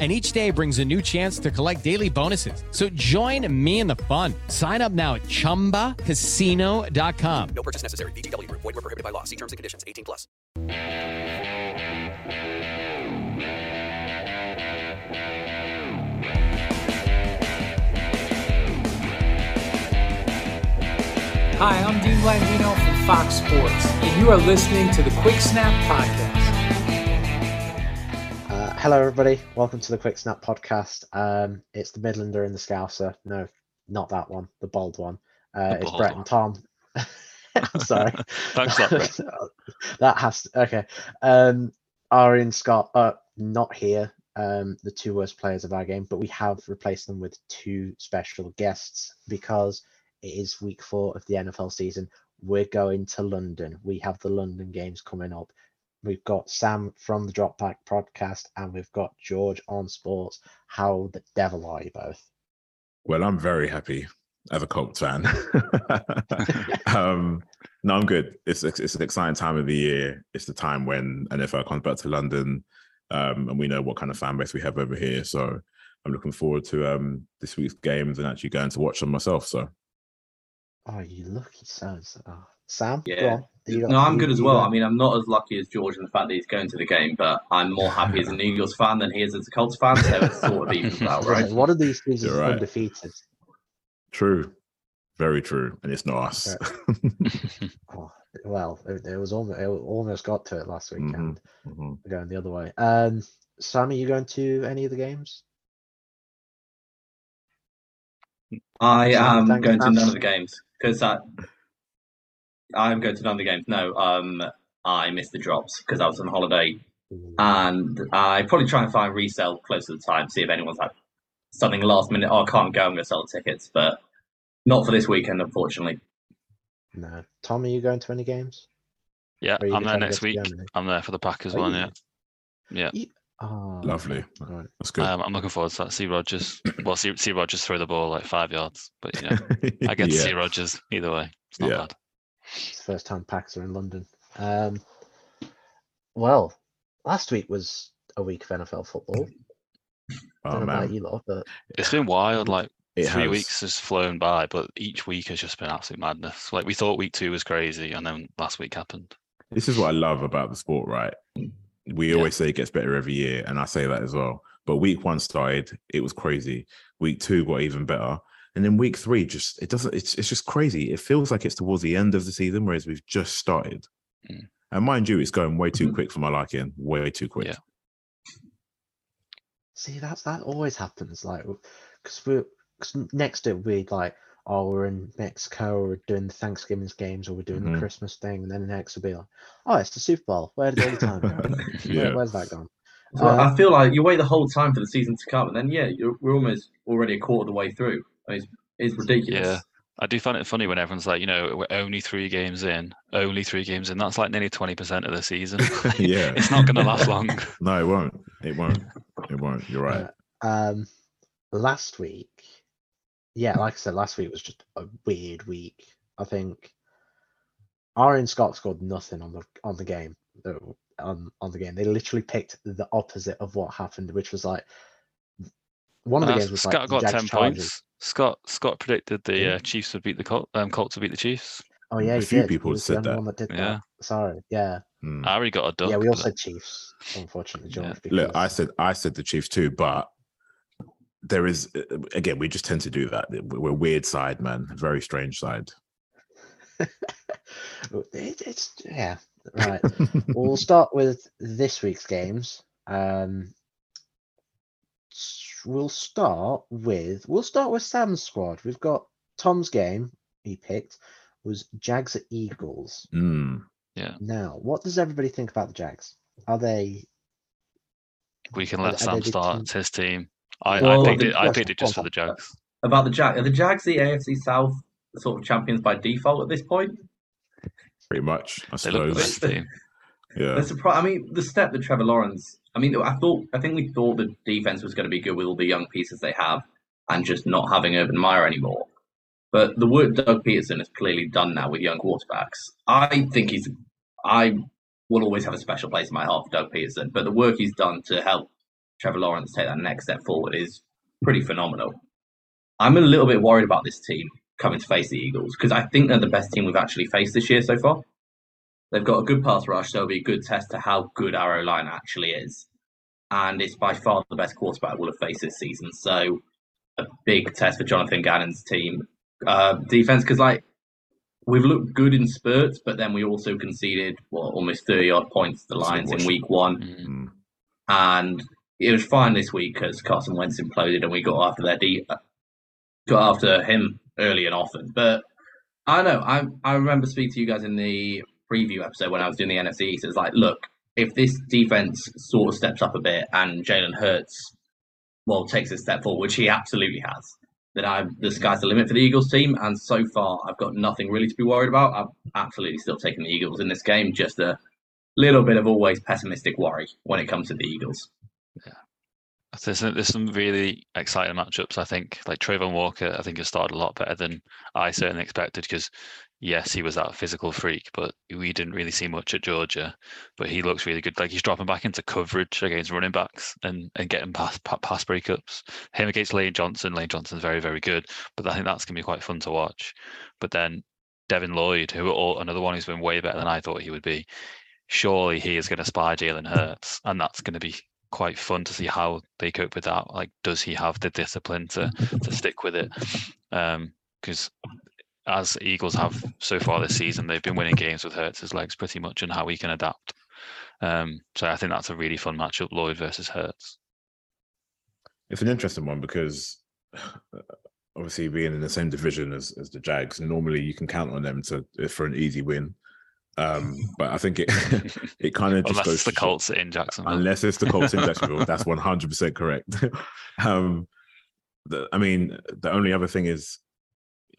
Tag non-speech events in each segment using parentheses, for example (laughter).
And each day brings a new chance to collect daily bonuses. So join me in the fun. Sign up now at chumbacasino.com. No purchase necessary. VGW Group. Void were prohibited by law. See terms and conditions. 18 plus. Hi, I'm Dean Blandino from Fox Sports, and you are listening to the Quick Snap Podcast. Uh, hello, everybody. Welcome to the Quick Snap podcast. Um, it's the Midlander and the Scouser. No, not that one. The bold one. Uh, it's Brett one. and Tom. (laughs) Sorry. (laughs) Thanks that, Brett. (laughs) that has to, okay. Um, Ari and Scott are not here. Um, the two worst players of our game, but we have replaced them with two special guests because it is week four of the NFL season. We're going to London. We have the London games coming up. We've got Sam from the Drop Back podcast, and we've got George on sports. How the devil are you both? Well, I'm very happy as a Colts fan. (laughs) (laughs) um, no, I'm good. It's it's an exciting time of the year. It's the time when NFL comes back to London, um, and we know what kind of fan base we have over here. So I'm looking forward to um, this week's games and actually going to watch them myself. So Oh, you lucky sons. Oh. Sam, go Yeah. on. No, I'm good as well. I mean, I'm not as lucky as George in the fact that he's going to the game, but I'm more (laughs) happy as an Eagles fan than he is as a Colts fan, so it sort of evens out, Right, right? One of these teams is You're right. undefeated. true, very true, and it's not us. (laughs) Oh, well, it, it was almost it almost got to it last weekend. Mhm. We're going the other way. Um, Sam, are you going to any of the games? I am going to none of the games because I, I'm going to none of the games. No, um, I missed the drops because I was on holiday, and I probably try and find resale close to the time, see if anyone's had something last minute. Oh, I can't go. I'm going to sell the tickets, but not for this weekend, unfortunately. No. Tom, are you going to any games? Yeah, Or are you I'm there next week. I'm there for the Packers Are one. you? Yeah, yeah. You- Oh, Lovely. okay, all right. That's good. Um, I'm looking forward to that. See Rodgers. (clears throat) Well, see, see Rodgers throw the ball like five yards, but you know, (laughs) I get to Yeah. see Rodgers either way. It's not Yeah. bad. It's first time Packs are in London. Um, well, last week was a week of NFL football. Oh don't know about man, you lot, but It's been wild. Like it three has. weeks has flown by, but each week has just been absolute madness. Like we thought week two was crazy, and then last week happened. This is what I love about the sport, right? We Yeah. always say it gets better every year, and I say that as well. But week one started, it was crazy. Week two got even better, and then week three just it doesn't. It's it's just crazy. It feels like it's towards the end of the season, whereas we've just started. Mm. And mind you, it's going way too Mhm. quick for my liking. Way too quick. Yeah. see, that's that always happens. Like, because we're cause next it will be like, oh, we're in Mexico, or we're doing the Thanksgiving games, or we're doing Mhm. the Christmas thing, and then the next will be like, oh, it's the Super Bowl. Where did all the time go? (laughs) Where, where's that gone? So Uh, I feel like you wait the whole time for the season to come, and then yeah, you're, we're almost already a quarter of the way through. It's, it's ridiculous. Yeah. I do find it funny when everyone's like, you know, we're only three games in, only three games in. That's like nearly twenty percent of the season. (laughs) (laughs) Yeah. it's not going to last long. (laughs) No, it won't. It won't. It won't. You're right. Um, last week, yeah, like I said, last week was just a weird week. I think Ari and Scott scored nothing on the on the game. On on the game, they literally picked the opposite of what happened, which was like one of the Uh, games was Scott like got Jags ten Chargers. points. Scott Scott predicted the Yeah. uh, Chiefs would beat the Colts. Um, Colts would beat the Chiefs. Oh yeah, A few did. people he was the said only that. one that did Yeah. that. Sorry, yeah, Hmm. Ari got a duck. yeah. We all but- said Chiefs, unfortunately, George. Look, because- I said I said the Chiefs too, but there is uh, again we just tend to do that. We're a weird side, man. Very strange side. (laughs) it, it's yeah. Right. we'll start with this week's games. Um, s- we'll start with we'll start with Sam's squad. We've got Tom's game he picked was Jags at Eagles. Mm. Now, what does everybody think about the Jags? Are they? We can let are Sam they the start. team- It's his team. I, Well, I picked it. I picked it just for the. Jags. About the Jag, are the Jags the AFC South sort of champions by default at this point? Pretty much, I They look the suppose. best team. Yeah. The surprise. I mean, the step that Trevor Lawrence. I mean, I thought. I think we thought the defense was going to be good with all the young pieces they have, and just not having Urban Meyer anymore. But the work Doug Pederson has clearly done now with young quarterbacks. I think he's. I will always have a special place in my heart for Doug Pederson. But the work he's done to help Trevor Lawrence take that next step forward is pretty phenomenal. I'm a little bit worried about this team coming to face the Eagles because I think they're the best team we've actually faced this year so far. They've got a good pass rush, so it'll be a good test to how good our O line actually is. And it's by far the best quarterback we'll have faced this season. So a big test for Jonathan Gannon's team. Uh, defense, because like we've looked good in spurts, but then we also conceded what almost 30 odd points to the Lions in week one. Mm. Mm. And it was fine this week because Carson Wentz imploded and we got after their de- got after him early and often. But I know I I remember speaking to you guys in the preview episode when I was doing the NFC East. It's like, look, if this defense sort of steps up a bit and Jalen Hurts, well, takes a step forward, which he absolutely has, then I the sky's the limit for the Eagles team. And so far, I've got nothing really to be worried about. I'm absolutely still taking the Eagles in this game. Just a little bit of always pessimistic worry when it comes to the Eagles. There's some, there's some really exciting matchups. I think, like Travon Walker, I think has started a lot better than I certainly expected. Because yes, he was that physical freak, but we didn't really see much at Georgia. But he looks really good. Like he's dropping back into coverage against running backs and and getting pass pass breakups. Him against Lane Johnson. Lane Johnson's very very good. But I think that's gonna be quite fun to watch. But then Devin Lloyd, who all, another one who's been way better than I thought he would be. Surely he is going to spy Jalen Hurts, and that's going to be quite fun to see how they cope with that. Like, does he have the discipline to to stick with it? Um, because as Eagles have so far this season, they've been winning games with Hurts' legs pretty much, and how he can adapt. Um, so I think that's a really fun matchup, Lloyd versus Hurts. It's an interesting one because (sighs) obviously being in the same division as, as the Jags, normally you can count on them to for an easy win. Um, (laughs) but I think it (laughs) it kind of just Unless goes it's the show- Colts in Jacksonville. unless it's the Colts in (laughs) Jacksonville. that's one hundred percent correct. um, the, I mean, the only other thing is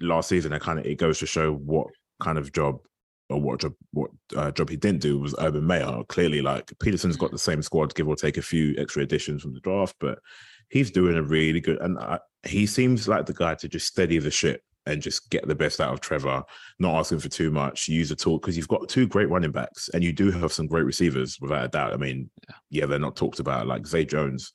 last season. It kind of it goes to show what kind of job or what job what uh, job he didn't do was Urban Meyer. Clearly, like Pederson's got the same squad, give or take a few extra additions from the draft, but he's doing a really good. And I, he seems like the guy to just steady the ship and just get the best out of Trevor, not asking for too much. Use the tool because you've got two great running backs and you do have some great receivers without a doubt. I mean, yeah, they're not talked about like Zay Jones.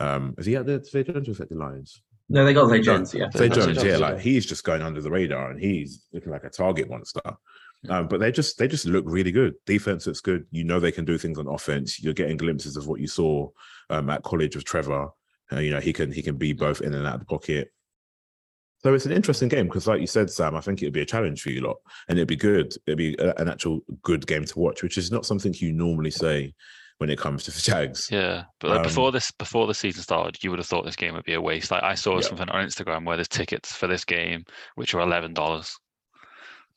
Um, is he out there? Zay Jones was at the Lions. No, they got Zay Jones, yeah. Zay Zay Jones, Jones, yeah, yeah. like he's just going under the radar and he's looking like a target monster. Um, but they just they just look really good. Defense looks good. You know they can do things on offense. You're getting glimpses of what you saw um, at college with Trevor. Uh, you know he can he can be both in and out of the pocket. So it's an interesting game because, like you said, Sam, I think it'd be a challenge for you lot, and it'd be good. It'd be a, an actual good game to watch, which is not something you normally say when it comes to the Jags. Yeah, but like Um, before this before the season started, you would have thought this game would be a waste. Like I saw Yeah. something on Instagram where there's tickets for this game which are eleven dollars.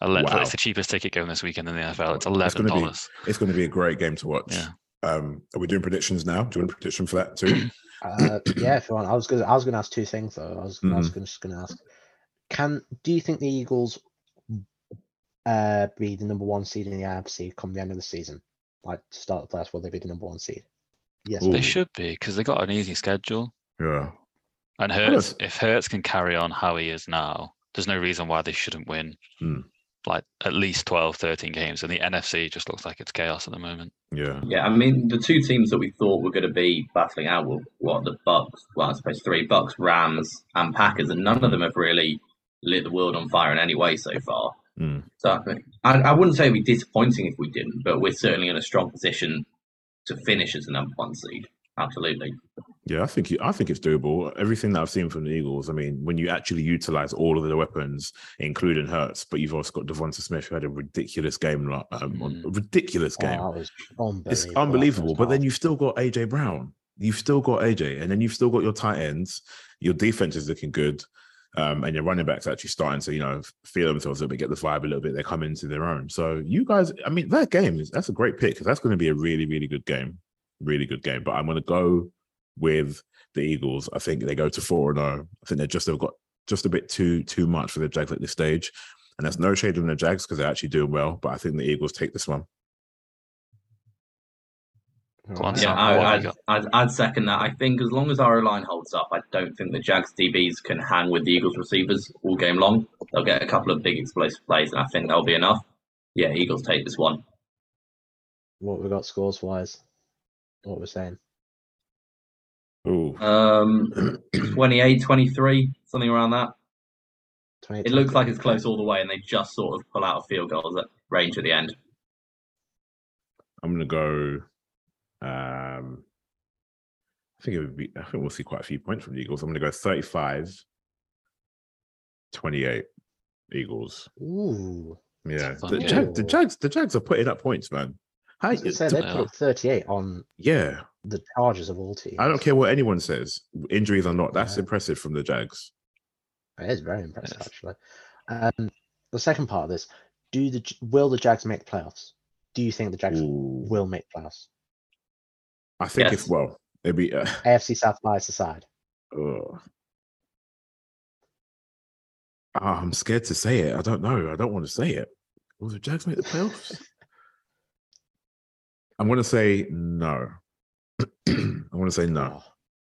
Ele- Wow. It's the cheapest ticket going this weekend in the NFL. It's It's eleven gonna be- dollars. It's going to be a great game to watch. Yeah. Um, are we doing predictions now? Do you want a prediction for that too? (clears throat) Uh, yeah, if you want. I was gonna I was gonna ask two things though. I was I was gonna, just gonna ask. Can do you think the Eagles uh be the number one seed in the AFC come the end of the season? Like to start the playoffs, will they be the number one seed? Yes. Ooh. They should be because they got an easy schedule. yeah. And don't Hurts, th- if Hurts can carry on how he is now, there's no reason why they shouldn't win. Hmm. like at least 12, 13 games, and the NFC just looks like it's chaos at the moment. Yeah. Yeah, I mean the two teams that we thought were going to be battling out were what the Bucs. Well, I suppose three Bucs, Rams, and Packers, and none of them have really lit the world on fire in any way so far. Mm. So I, I, I wouldn't say it'd be disappointing if we didn't, but we're certainly in a strong position to finish as a number one seed. Absolutely. Yeah, I think you- I think it's doable. Everything that I've seen from the Eagles, I mean, when you actually utilize all of the weapons, including Hurts, but you've also got Devonta Smith who had a ridiculous game, um, on- a ridiculous Oh, game. that was unbelievable. it's unbelievable. But then you've still got AJ Brown. You've still got AJ, and then you've still got your tight ends. Your defense is looking good, um, and your running backs actually starting to you know feel themselves a bit, get the vibe a little bit. They're coming into their own. So you guys, I mean, that game is that's a great pick because that's going to be a really really good game, really good game. But I'm going to go with the Eagles. I think they go to four and zero. I think they're just they've got just a bit too too much for the Jags at this stage. And that's no shade on the Jags because they're actually doing well. But I think the Eagles take this one. Go on, Yeah, Sam, what have I, you I'd. I'd, I'd second that. I think as long as our line holds up, I don't think the Jags DBs can hang with the Eagles receivers all game long. They'll get a couple of big explosive plays, and I think that'll be enough. Yeah, Eagles take this one. What we got scores wise? What we're saying? Ooh. Um, (clears throat) 28, 23, something around that. 28, It looks like it's close all the way, and they just sort of pull out a field goal at range at the end. I'm gonna go. Um, I think it would be. I think we'll see quite a few points from the Eagles. I'm gonna go 35, 28 Eagles. Ooh. Yeah, the, game. Jag, the Jags, the Jags are putting up points, man. I How, was gonna say to- they put up 38 on yeah, the Chargers of all teams. I don't care what anyone says. Injuries or not, that's Yeah. impressive from the Jags. It is very impressive, Yes. actually. Um, the second part of this: Do the will the Jags make playoffs? Do you think the Jags Ooh. will make playoffs? I think Yes. if well, it'd be. Uh, (laughs) AFC South bias aside. ugh. Ah, I'm scared to say it. I don't know. I don't want to say it. Will the Jags make the playoffs? I'm going to say no. I'm going to say no. Oh,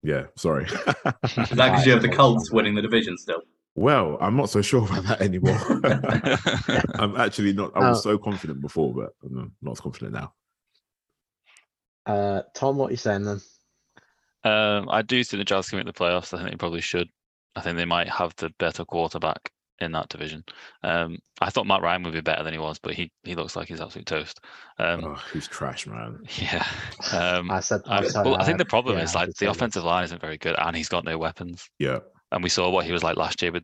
Yeah, sorry. (laughs) Is that because you have the Colts winning the division still? well, I'm not so sure about that anymore. (laughs) I'm actually not. I was Oh. so confident before, but I'm not as confident now. Uh, Tom, what are you saying then? Um, I do think the Jags can make the playoffs. I think they probably should. I think they might have the better quarterback in that division. Um, I thought Matt Ryan would be better than he was, but he he looks like he's absolute toast. Um, oh, he's trash, man. (laughs) yeah. Um, I said. I, I'm well, I think the problem yeah, is like the say this. offensive line isn't very good, and he's got no weapons. Yeah, And we saw what he was like last year with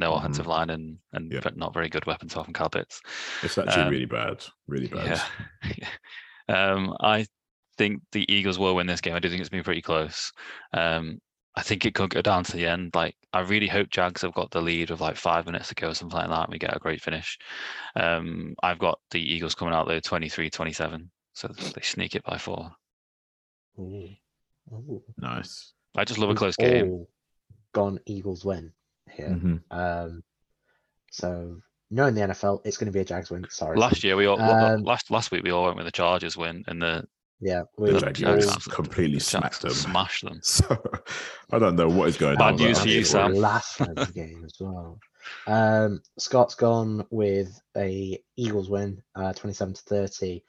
no Mhm. offensive line and and Yeah. ve- not very good weapons off from Cal Pitts. it's actually Um, really bad. Really bad. Yeah. (laughs) um, I think the Eagles will win this game. I do think it's been pretty close. Um, I think it could go down to the end. Like, I really hope Jags have got the lead with like five minutes to go, something like that, and we get a great finish. Um, I've got the Eagles coming out though 23 27. So they sneak it by four. Ooh. Ooh. Nice. I just love a We've close game. all Gone Eagles win here. Mhm. Um, so knowing the NFL, it's going to be a Jags win. Sorry. Last year, we all Um, last last week we all went with the Chargers win, and the yeah, we The Jaguars Jags completely the smacked them. Jags smashed them. (laughs) So I don't know what is going Bad on. Bad news for you, Sam. (laughs) last French (laughs) game as well. Um, Scott's gone with a Eagles win, uh, 27 to 30.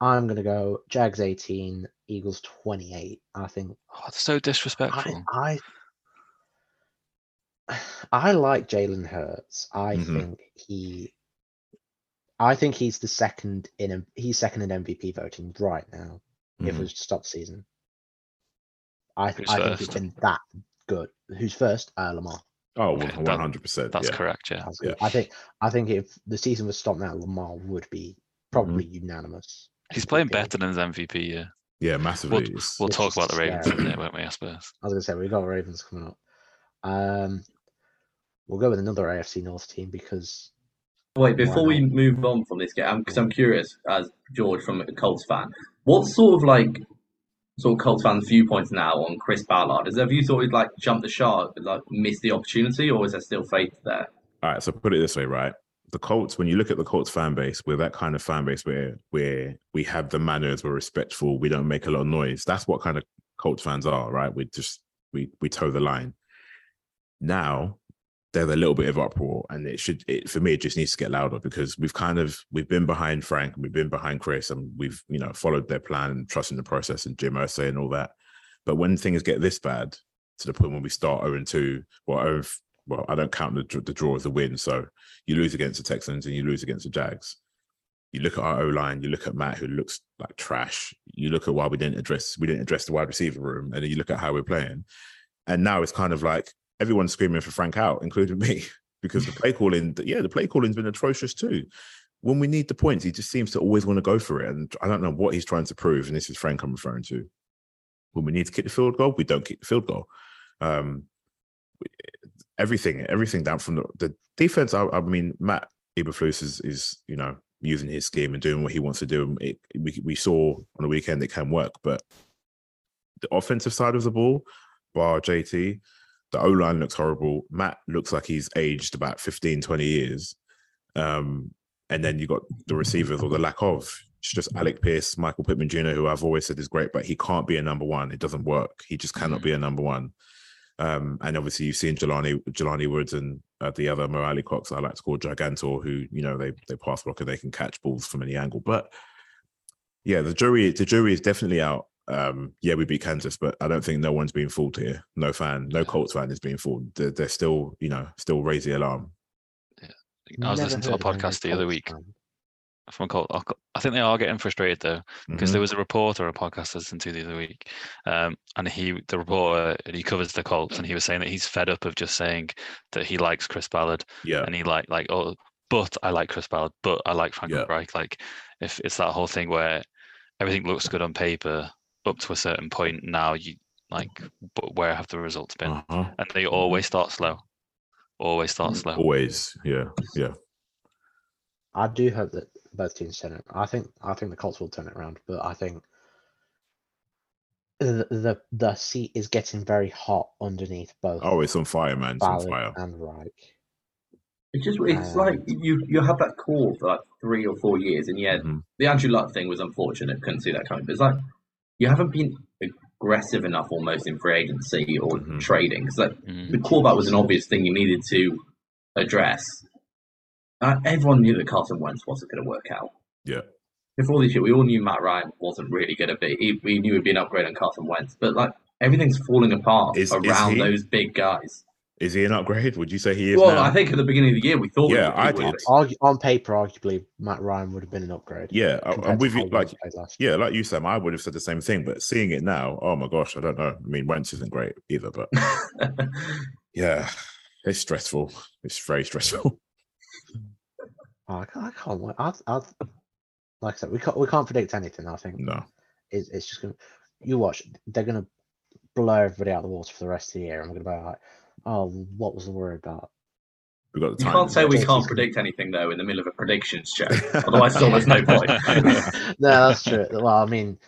I'm going to go Jags 18, Eagles 28. I think Oh, it's so disrespectful. I I, I like Jalen Hurts. I Mhm. think he I think he's the second in a, he's second in MVP voting right now. If it was to stop the season. I, Who's I think he's first? been that good. Who's first? Uh, Lamar. Oh, Okay, one hundred percent. That's Yeah. correct. Yeah. That's Yeah. I think I think if the season was stopped now, Lamar would be probably Mm-hmm. unanimous. He's playing MVP. better than his MVP. Yeah. Yeah, massively. We'll, we'll which talk about the Ravens in a scary. minute, won't we? I suppose. I was gonna say we've got Ravens coming up. Um, we'll go with another AFC North team because Wait, before we move on from this game, because I'm curious, as George from a Colts fan, what sort of like sort of Colts fans' viewpoints now on Chris Ballard? Is have you thought he'd like jump the shark, like miss the opportunity, or is there still faith there? All right, so put it this way, right? The Colts, when you look at the Colts fan base, we're that kind of fan base where where we have the manners, we're respectful, we don't make a lot of noise. That's what kind of Colts fans are, right? We just we we toe the line. Now, there's a little bit of uproar, and it should it for me it just needs to get louder because we've kind of we've been behind Frank, and we've been behind Chris, and we've you know followed their plan and trusting the process and Jim Irsay and all that. But when things get this bad to the point when we start 0 and 2, well, 0, well, I don't count the, the draw as a win. So you lose against the Texans and you lose against the Jags. You look at our O line, you look at Matt, who looks like trash. You look at why we didn't address we didn't address the wide receiver room, and then you look at how we're playing. And now it's kind of like everyone's screaming for Frank out, including me, (laughs) because the play calling, yeah, the play calling's been atrocious too. When we need the points, he just seems to always want to go for it. And I don't know what he's trying to prove. And this is Frank I'm referring to. When we need to kick the field goal, we don't kick the field goal. Um, everything, everything down from the, the defense. I, I mean, Matt Eberflus is, is, you know, using his scheme and doing what he wants to do. It, we, we saw on the weekend it can work, but the offensive side of the ball, bar JT, the O line looks horrible. Matt looks like he's aged about 15, 20 years. Um, and then you got the receivers or the lack of. It's just Alec Pierce, Michael Pittman Jr., who I've always said is great, but he can't be a number one. It doesn't work. He just cannot be a number one. Um, and obviously, you've seen Jelani, Jelani Woods and uh, the other Mo Alie-Cox, I like to call Gigantor, who you know they they pass block and they can catch balls from any angle. But yeah, the jury the jury is definitely out. Um, yeah, we beat Kansas, but I don't think no one's being fooled here. No fan, no Colts fan is being fooled. They're, they're still, you know, still raise the alarm. I was listening to a podcast the other week from a Colt. I think they are getting frustrated though, because Mhm. there was a reporter, a podcast I listened to the other week, um, and he, the reporter, he covers the Colts, and he was saying that he's fed up of just saying that he likes Chris Ballard, Yeah, and he like like oh, but I like Chris Ballard, but I like Frank Yeah. Reich. Like if it's that whole thing where everything looks good on paper up to a certain point, now you like, but where have the results been? uh-huh. And they always start slow. Always start slow. always. Yeah, yeah. I do hope that both teams turn it. I think I think the Colts will turn it around, but I think the the, the seat is getting very hot underneath both Oh, it's on fire, man. It's on fire. and Reich. It's just it's like you you have that core for like three or four years, and yeah, Mhm. the Andrew Luck thing was unfortunate. Couldn't see that coming, but it's like you haven't been aggressive enough almost in free agency or Mhm. trading. Because like Mhm. the quarterback was an obvious thing you needed to address. Uh, everyone knew that Carson Wentz wasn't going to work out. Yeah. Before this year, we all knew Matt Ryan wasn't really going to be. He, we knew he'd be an upgrade on Carson Wentz, but like everything's falling apart Is- is around he? those big guys. Is he an upgrade? Would you say he is Well, now? I think at the beginning of the year we thought. Yeah, he I did. be. Argu- on paper, arguably, Matt Ryan would have been an upgrade. yeah, I- compared I'm to with you. Like, played last year. yeah, like you, Sam. I would have said the same thing, but seeing it now, oh my gosh, I don't know. I mean, Wentz isn't great either, but (laughs) yeah, it's stressful. It's very stressful. (laughs) Oh, I can't. I can't wait. I, I, like I said, we can't. We can't predict anything. I think No, it's, it's just gonna. You watch. They're gonna blow everybody out of the water for the rest of the year, and we're gonna be like, "Oh, what was the worry about?" we got the time. You time. can't say we can't predict anything though in the middle of a predictions show. (laughs) Otherwise, still there's no point. (laughs) no, that's true. Well, I mean,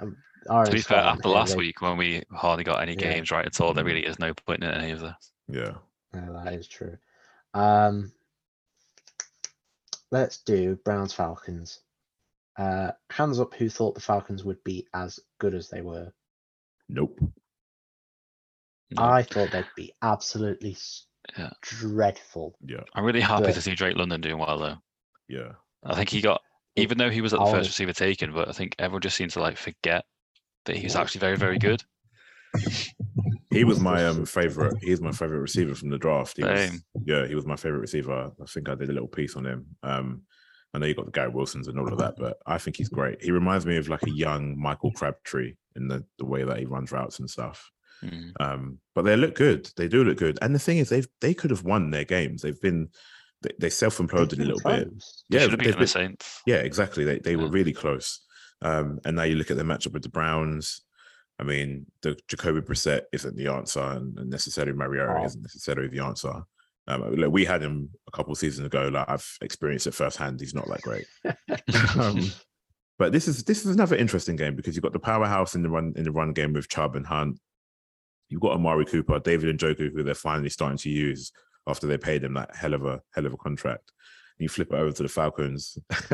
um, To be fair, Scotland after here, last week when we hardly got any Yeah. games right at all, there really is no point in any of this. Yeah, No, that is true. Um, let's do Browns Falcons. Uh, hands up, who thought the Falcons would be as good as they were? nope. No. I thought they'd be absolutely Yeah. dreadful. Yeah, I'm really happy but- to see Drake London doing well though. yeah. I think he got, even though he was at the I first receiver taken, but I think everyone just seemed to like forget that he was actually very, very good. He was my um favorite. He's my favorite receiver from the draft. He was, yeah, he was my favorite receiver. I think I did a little piece on him. Um, I know you got the Garrett Wilsons and all of that, but I think he's great. He reminds me of like a young Michael Crabtree in the the way that he runs routes and stuff. Mm. Um, but they look good. They do look good. And the thing is, they've they could have won their games. They've been they, they self imploded a little bit. They Yeah, should they've beaten the Saints. yeah, exactly. They they were really close. Um, and now you look at the matchup with the Browns. I mean, the Jacoby Brissett isn't the answer, and, and necessarily Mariota Oh. isn't necessarily the answer. Um, like we had him a couple seasons ago. Like I've experienced it firsthand. He's not that great. (laughs) um, but this is this is another interesting game because you've got the powerhouse in the run in the run game with Chubb and Hunt. You've got Amari Cooper, David Njoku, who they're finally starting to use after they paid him that hell of a hell of a contract. You flip it over to the Falcons. (laughs)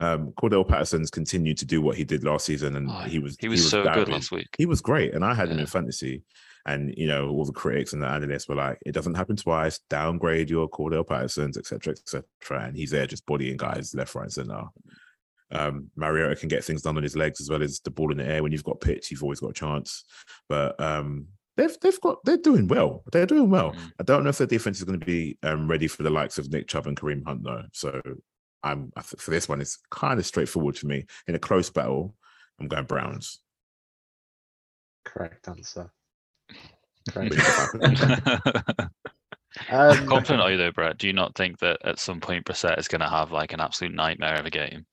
um, Cordell Patterson's continued to do what he did last season, and Oh, he was He was so good last week. He was great, and I had him in fantasy. And you know, all the critics and the analysts were like, "It doesn't happen twice. Downgrade your Cordell Pattersons, etc., etc." And he's there just bodying guys left, right, and center. Um, Mariota can get things done on his legs as well as the ball in the air. When you've got pitch, you've always got a chance. But um, they've they've got they're doing well. They're doing well. Mm. I don't know if the defense is going to be um, ready for the likes of Nick Chubb and Kareem Hunt though. So I'm for this one, it's kind of straightforward for me. In a close battle, I'm going Browns. Correct answer. But Correct. (laughs) How Um, confident are you though, Brett? Do you not think that at some point Brissett is going to have like an absolute nightmare of a game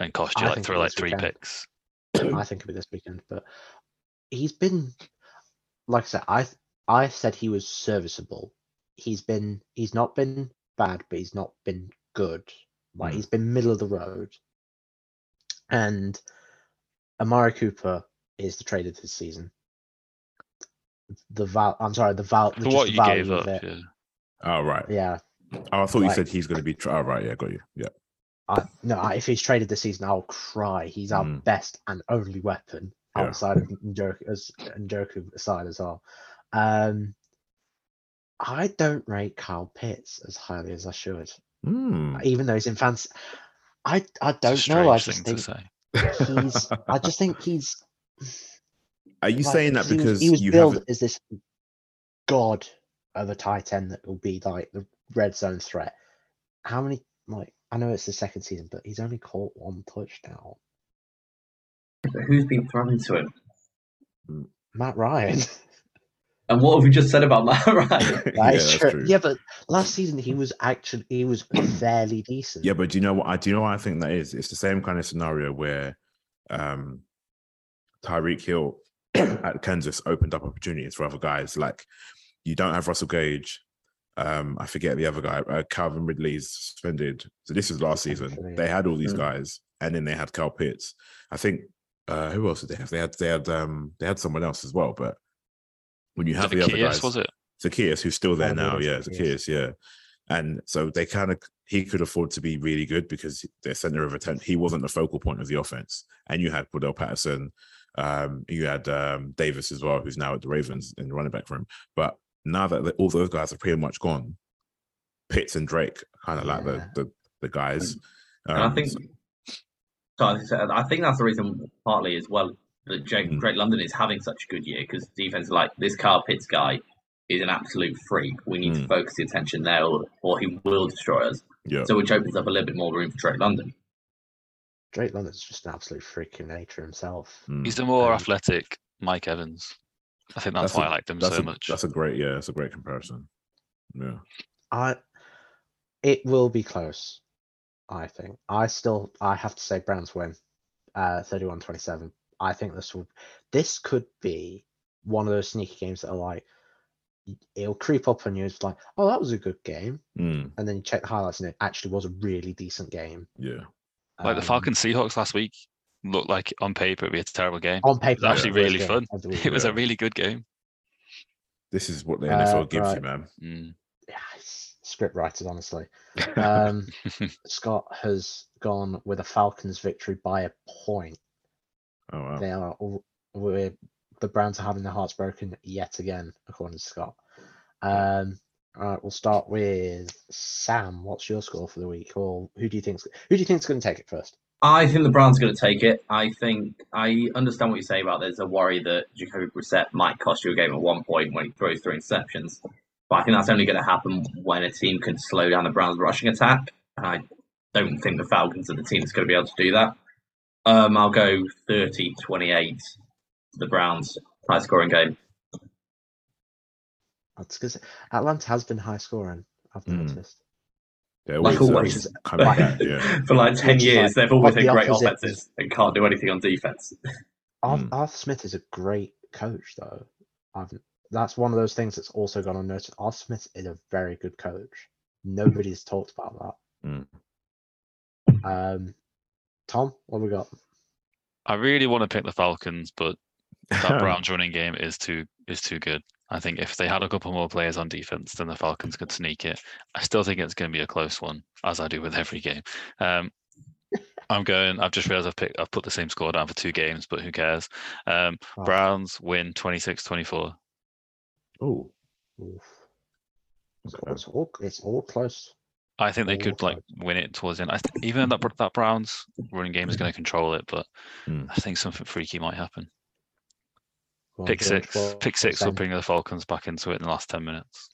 and cost you I like think throw like three weekend. picks? I think it'll be this weekend, but he's been, like I said, I I said he was serviceable. He's been, he's not been bad, but he's not been good. Like Mm. he's been middle of the road. And Amari Cooper is the trade of this season. The val, I'm sorry, the val. For just what the you value gave of up, it. yeah. Oh right. Yeah, Oh, I thought you said he's going to be. Tra- oh right, yeah, got you. Yeah. I, no, I, if he's traded this season, I'll cry. He's our Mm. best and only weapon Yeah. outside of Njoku, as Njoku aside as well. Um, I don't rate Kyle Pitts as highly as I should, Hmm. even though he's in fans. I I don't know. I just think he's. (laughs) I just think he's. Are you like, saying that he was- because he was you billed haven't? as this god of a tight end that will be like the red zone threat? How many like? I know it's the second season, but he's only caught one touchdown. But who's been thrown to him? Matt Ryan. (laughs) And what have we just said about Matt Ryan? (laughs) That yeah, is true. true. Yeah, but last season he was actually he was (clears throat) fairly decent. Yeah, but do you know what? I do you know what I think that is. It's the same kind of scenario where um Tyreek Hill (clears throat) at Kansas opened up opportunities for other guys. Like you don't have Russell Gage. Um, I forget the other guy. Uh, Calvin Ridley's suspended. So this is last season. Potentially, They had all these Mm. guys, and then they had Cal Pitts. I think. Uh, who else did they have? They had they had um they had someone else as well. But when you have the other Zaccheaus, guys, was it? Zaccheaus, who's still there now. yeah, Yeah, Zaccheaus. Zaccheaus, yeah. And so they kind of he could afford to be really good because their center of attention. He wasn't the focal point of the offense. And you had Cordell Patterson, um, you had um, Davis as well, who's now at the Ravens in the running back room. But now that all those guys are pretty much gone, Pitts and Drake kind of like the, the the guys. And I Um, think, so- so I think that's the reason partly as well that Jake, Mm. Drake London is having such a good year because defense like this Carl Pitts guy is an absolute freak. We need to Mm. focus the attention there, or, or he will destroy us. yeah, So which opens up a little bit more room for Drake London. Drake London's just an absolute freak in nature himself. mm. He's the more Um, athletic Mike Evans. I think that's, That's why I liked him that's so a, much. That's a great, yeah, that's a great comparison. Yeah. I it will be close, I think. I still I have to say Browns win. Uh 31-27. I think this will this could be one of those sneaky games that are like it'll creep up on you. It's like, oh, that was a good game, Mm, and then you check the highlights, and it actually was a really decent game. yeah. like the Um, Falcons Seahawks last week looked like on paper it'd be a terrible game. on It paper, was actually the worst really fun. of the week. It was a really good game. This is what the Uh, NFL gives you, man. Mm. Yeah, script writers, honestly. (laughs) Um, Scott has gone with a Falcons victory by a point. Oh wow. They are we're, the Browns are having their hearts broken yet again, according to Scott. Um, all right, we'll start with Sam. What's your score for the week, or who do you think's who do you think's going to take it first? I think the Browns are going to take it. I think I understand what you say about there's a worry that Jacoby Brissett might cost you a game at one point when he throws three interceptions. But I think that's only going to happen when a team can slow down the Browns' rushing attack. And I don't think the Falcons are the team that's going to be able to do that. Um, I'll go 30 28 to the Browns. High scoring game. That's because Atlanta has been high scoring. I've Mm. noticed. They're Like always, always. always coming back. Yeah. (laughs) For like 10 years, like- they've always had the great opposite offenses and can't do anything on defense. Arthur, Mm. Arthur Smith is a great coach, though. I've that's one of those things that's also gone unnoticed. Arthur Smith is a very good coach. Nobody's talked about Mm. that. Um, Tom, what we got? I really want to pick the Falcons, but that (laughs) Browns running game is too is too good. I think if they had a couple more players on defense, then the Falcons could sneak it. I still think it's going to be a close one, as I do with every game. Um, I'm going. I've just realized I've picked. I've put the same score down for two games, but who cares? Um, Oh. Browns win 26-24. Oh, It's, all, it's all it's all close. I think they could like win it towards the end. I th- even that that Browns running game is going to control it, but Mm. I think something freaky might happen. Go Pick George, six, what- pick six will saying? bring the Falcons back into it in the last ten minutes.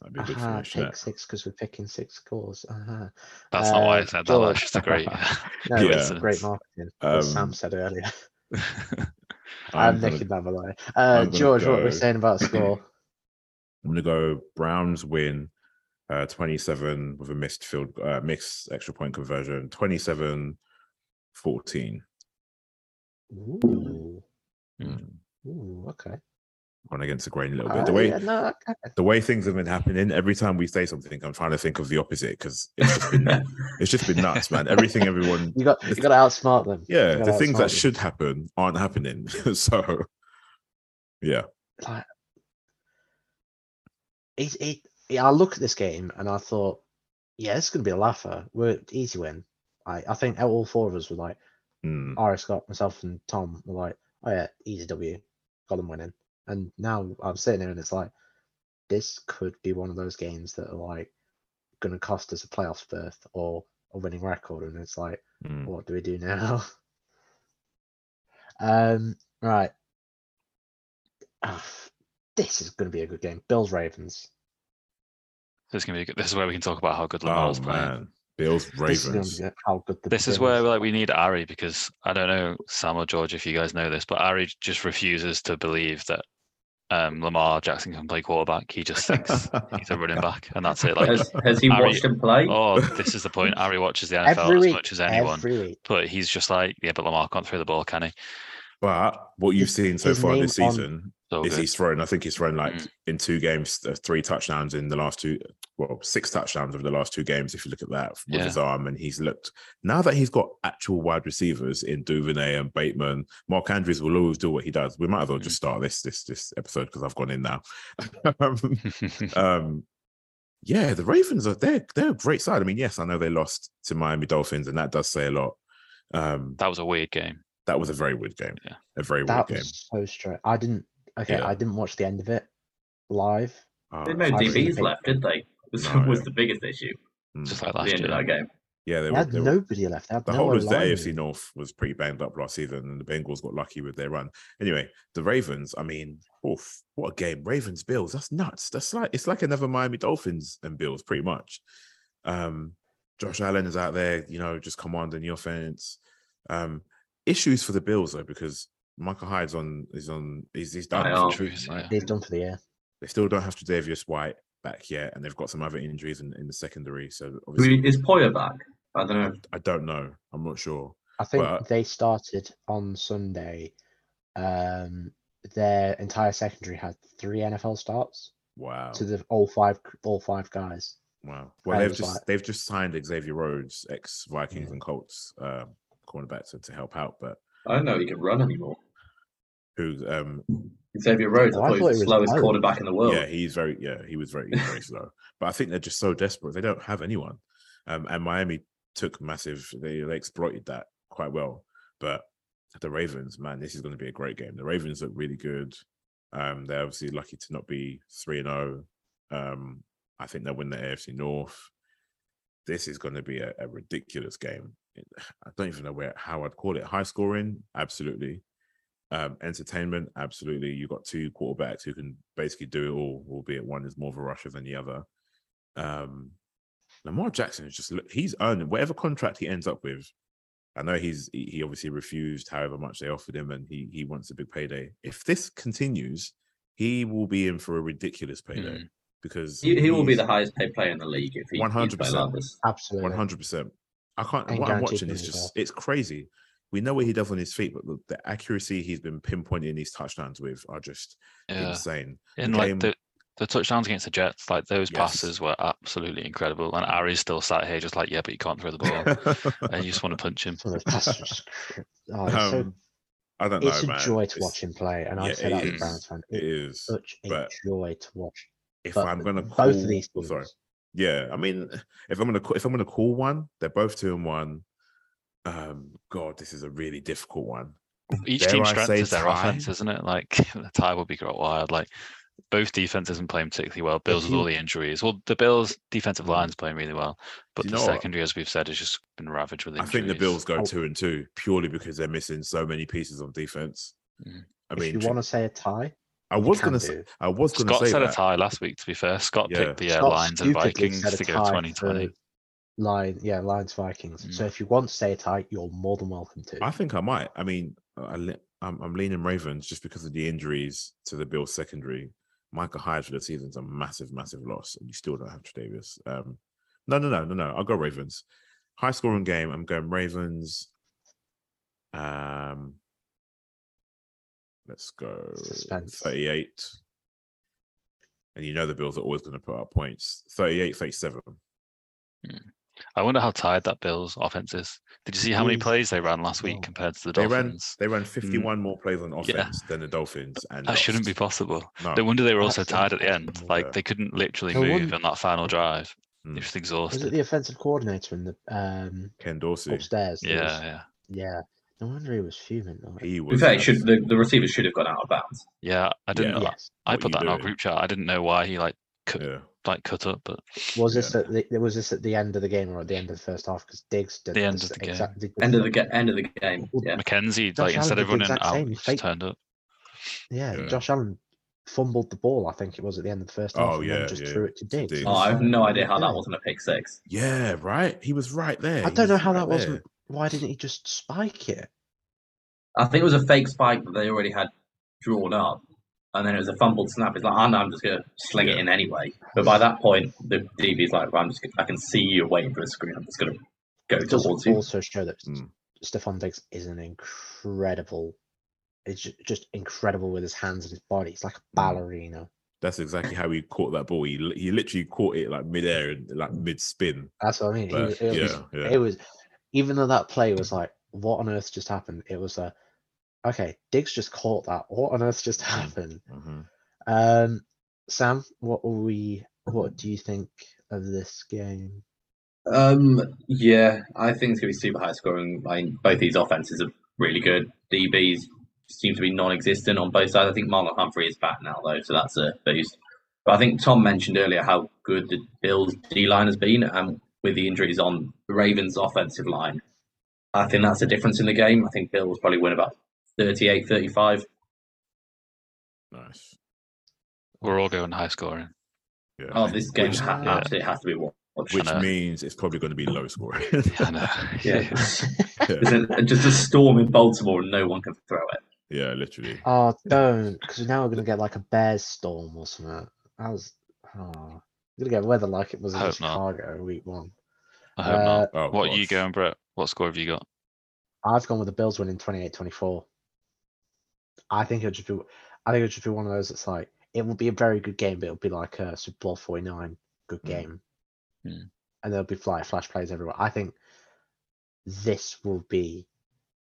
that'd be a good Aha, finish. pick yeah. six because we're picking six scores. Aha. That's not why I Uh, said that. That's George. just a great. (laughs) No, Yeah. (laughs) it's great marketing. As Sam Um, said earlier. (laughs) I'm I'm gonna- nicking that below. Uh, I'm gonna George, what we're go- saying about score? I'm gonna go Browns win uh 27 with a missed field uh mixed extra point conversion 27 14 Ooh, mm. ooh, okay. gone against the grain a little bit Uh, the way yeah, no, okay. the way things have been happening every time we say something i'm trying to think of the opposite because it's just been (laughs) it's just been nuts man everything everyone You got you got to outsmart them. yeah the things that them. should happen aren't happening (laughs) so yeah like it, it, it- I look at this game and I thought, yeah, it's going to be a laugher. We're easy win. I, I think all four of us were like, Mm. Scott, myself, and Tom were like, oh yeah, easy W, got them winning. And now I'm sitting here and it's like, this could be one of those games that are like going to cost us a playoff berth or a winning record. And it's like, Mm. what do we do now? (laughs) um, right. (sighs) Ah, this is going to be a good game. Bills Ravens. This is gonna be. Good. This is where we can talk about how good oh Lamar's playing. man bills This is ravens be how good the This is where like we need Ari because I don't know Sam or George if you guys know this, but Ari just refuses to believe that um, Lamar Jackson can play quarterback. He just thinks (laughs) he's a running back, and that's it. Like, Has, has he Ari- watched him play? oh, this is the point. Ari watches the NFL every as week. much as anyone, but he's just like, yeah, but Lamar can't throw the ball, can he? but what you've seen so his far this name on- season So is good. he's thrown. I think he's thrown like Mm. in two games, uh, three touchdowns in the last two. Well, six touchdowns over the last two games. If you look at that with Yeah. his arm, and he's looked now that he's got actual wide receivers in Duvernay and Bateman. Mark Andrews will always do what he does. We might as well Mm. just start this this this episode because I've gone in now. um, (laughs) (laughs) um, yeah, the Ravens are they're they're a great side. I mean, yes, I know they lost to Miami Dolphins, and that does say a lot. Um, that was a weird game. that was a very weird game. Yeah. a very That weird game. so strange. I didn't. Okay, Yeah. I didn't watch the end of it live. Uh, They no DBs it. left, did they? (laughs) Was, No, was the biggest issue mm. Just like last the end year. of that game. yeah, they They were, had they were- nobody left. They had the no whole of the O-linemen. AFC North was pretty banged up last season, and the Bengals got lucky with their run. Anyway, the Ravens. I mean, oof, what a game! Ravens Bills. That's nuts. That's like it's like another Miami Dolphins and Bills, pretty much. Um, Josh Allen is out there, you know, just commanding the offense. Um, issues for the Bills though, because Micah Hyde's on is on he's he's done. I for know. Truth, right? He's done for the year. They still don't have Tre'Davious White back yet, and they've got some other injuries in, in the secondary. So Who- obviously, Is Poyer back? I don't know. I don't know. I'm not sure. I think But- they started on Sunday. Um, their entire secondary had three NFL starts Wow. to the all five all five guys. Wow. Well, I they've just like- they've just signed Xavier Rhodes, ex Vikings Yeah. and Colts uh, cornerback, to, to help out. But I don't know he can run anymore. who? Um, Xavier Rhodes, Oh, I I thought he was the was slowest slow. quarterback in the world. yeah, he's very yeah he was very very (laughs) slow. But I think they're just so desperate. They don't have anyone. Um, and Miami took massive. They they exploited that quite well. But the Ravens, man, this is going to be a great game. The Ravens look really good. Um, they're obviously lucky to not be three and zero. Um, I think they'll win the AFC North. This is going to be a, a ridiculous game. It- I don't even know where how I'd call it. High scoring, absolutely. Um, entertainment, absolutely. You've got two quarterbacks who can basically do it all, albeit one is more of a rusher than the other. Um, Lamar Jackson is just look- he's earning whatever contract he ends up with. I know he's he he obviously refused however much they offered him, and he he wants a big payday. If this continues, he will be in for a ridiculous payday Mm. because He, he will be the highest paid player in the league if he 100%. Absolutely. one hundred percent. I can't. And what I'm watching is just well. it's crazy. We know what he does on his feet, but the, the accuracy he's been pinpointing these touchdowns with are just Yeah. insane. In The like the the touchdowns against the Jets, like those Yes. passes were absolutely incredible. And Ari's still sat here just like, yeah, but you can't throw the ball. (laughs) and you just want to punch him. Some of those passes are just oh, it's so- Um, I don't know, it's a man. joy to It's- watch him play, and I yeah, say that as a. Browns fan. It It's such a joy to watch. If But I'm gonna call, both of these oh, teams, sorry, yeah. I mean, if I'm gonna if I'm gonna call one, they're both two and one. Um, God, this is a really difficult one. Each Dare team's strength is their tie? offense, isn't it? Like (laughs) the tie will be quite wild. Like both defenses isn't playing particularly well. Bills with all the injuries. Well, the Bills defensive line's playing really well, but the know what? secondary, as we've said, has just been ravaged with I think the Bills go Oh. two and two purely because they're missing so many pieces of defense. Mm. I if mean, you want to say a tie, I was gonna say. I was gonna say. Scott say said a tie last week. To be fair, Scott Yeah. picked the uh, Lions and Vikings to go 2020. for Line, yeah, Lions Vikings. Mm. So if you want to say a tie, you're more than welcome to. I think I might. I mean, I, le- I'm, I'm leaning Ravens just because of the injuries to the Bills secondary. Micah Hyde for the season's a massive, massive loss, and you still don't have Tredavious. Um, no, no, no, no, no. I'll go Ravens. High scoring game. I'm going Ravens. Um, let's go Suspense. 38. And you know the Bills are always going to put up points. 38, 37. I wonder how tired that Bills offense is. Did you see how many plays they ran last week Oh. compared to the They ran Dolphins? they ran 51 more plays on Yeah. offense than the Dolphins, and That shouldn't be possible. No. No wonder they were also That's tired at the end. impossible. Like Yeah. they couldn't literally No move wonder- in that final drive. Mm. They're just Was it the offensive coordinator in the um Ken Dorsey. upstairs? Yeah, was- yeah, yeah. No wonder he was fuming. Like, He To be was. fair, it uh, should, the, the receivers should have gone out of bounds. yeah. I didn't. Yeah. yes. I put you that in our group chat. I didn't know why he like cut, Yeah. like cut up, but Was this Yeah. at the was this at the end of the game or at the end of the first half? Because Diggs did The end s- of the game. exactly End of the ga- end of the game. Yeah. McKenzie, Josh like instead of did running exact out, same. he He just faked- turned up. Yeah, Yeah. Josh Allen fumbled the ball. I think it was at the end of the first half. Oh, yeah, then just yeah, threw it to to Diggs. Diggs. Oh, I have no idea how that wasn't a pick six. Yeah, right. He was right there. I don't know how that wasn't. Why didn't he just spike it? I think it was a fake spike that they already had drawn up, and then it was a fumbled snap. It's like, oh, no, I'm just gonna sling it in anyway. But by that point, the DB's like, well, I'm just, I can see you waiting for the screen. I'm just gonna go It towards you. also show that Mm. Stefon Diggs is an incredible. It's just incredible with his hands and his body. He's like a ballerina. That's exactly how he caught that ball. He he literally caught it like midair and like mid spin. That's what I mean. But, was- it, was, yeah, yeah. it was, even though that play was like, what on earth just happened? It was a, okay, Diggs just caught that. What on earth just (laughs) happened? Mhm. Um, Sam, what were we? What do you think of this game? Um, yeah, I think it's gonna be super high scoring. I mean, both these offenses are really good. DBs seem to be non-existent on both sides. I think Marlon Humphrey is back now though, so that's a boost. But I think Tom mentioned earlier how good the Bills D line has been, and with the injuries on the Ravens offensive line, I think that's a difference in the game. I think Bills probably win about 38-35. Nice. We're all going high scoring. Yeah. Oh, this game Which- ha- yeah. absolutely has to be watched. which means it's probably going to be low scoring. (laughs) I know. (laughs) Yeah. There's a, just a storm in Baltimore, and no one can throw it. yeah, literally. Oh, don't, because now we're gonna get like a bears storm or something. That was, oh, we're gonna get weather like it was in Hope not. Chicago week one. I hope Uh, not. Oh, what are you going, Brett? What score have you got? I've gone with the Bills winning 28-24. I think it'll just be, I think it'll just be one of those. that's like it will be a very good game, but it'll be like a Super Bowl 49 good Mm. game, Mm. and there'll be fly flash plays everywhere. I think this will be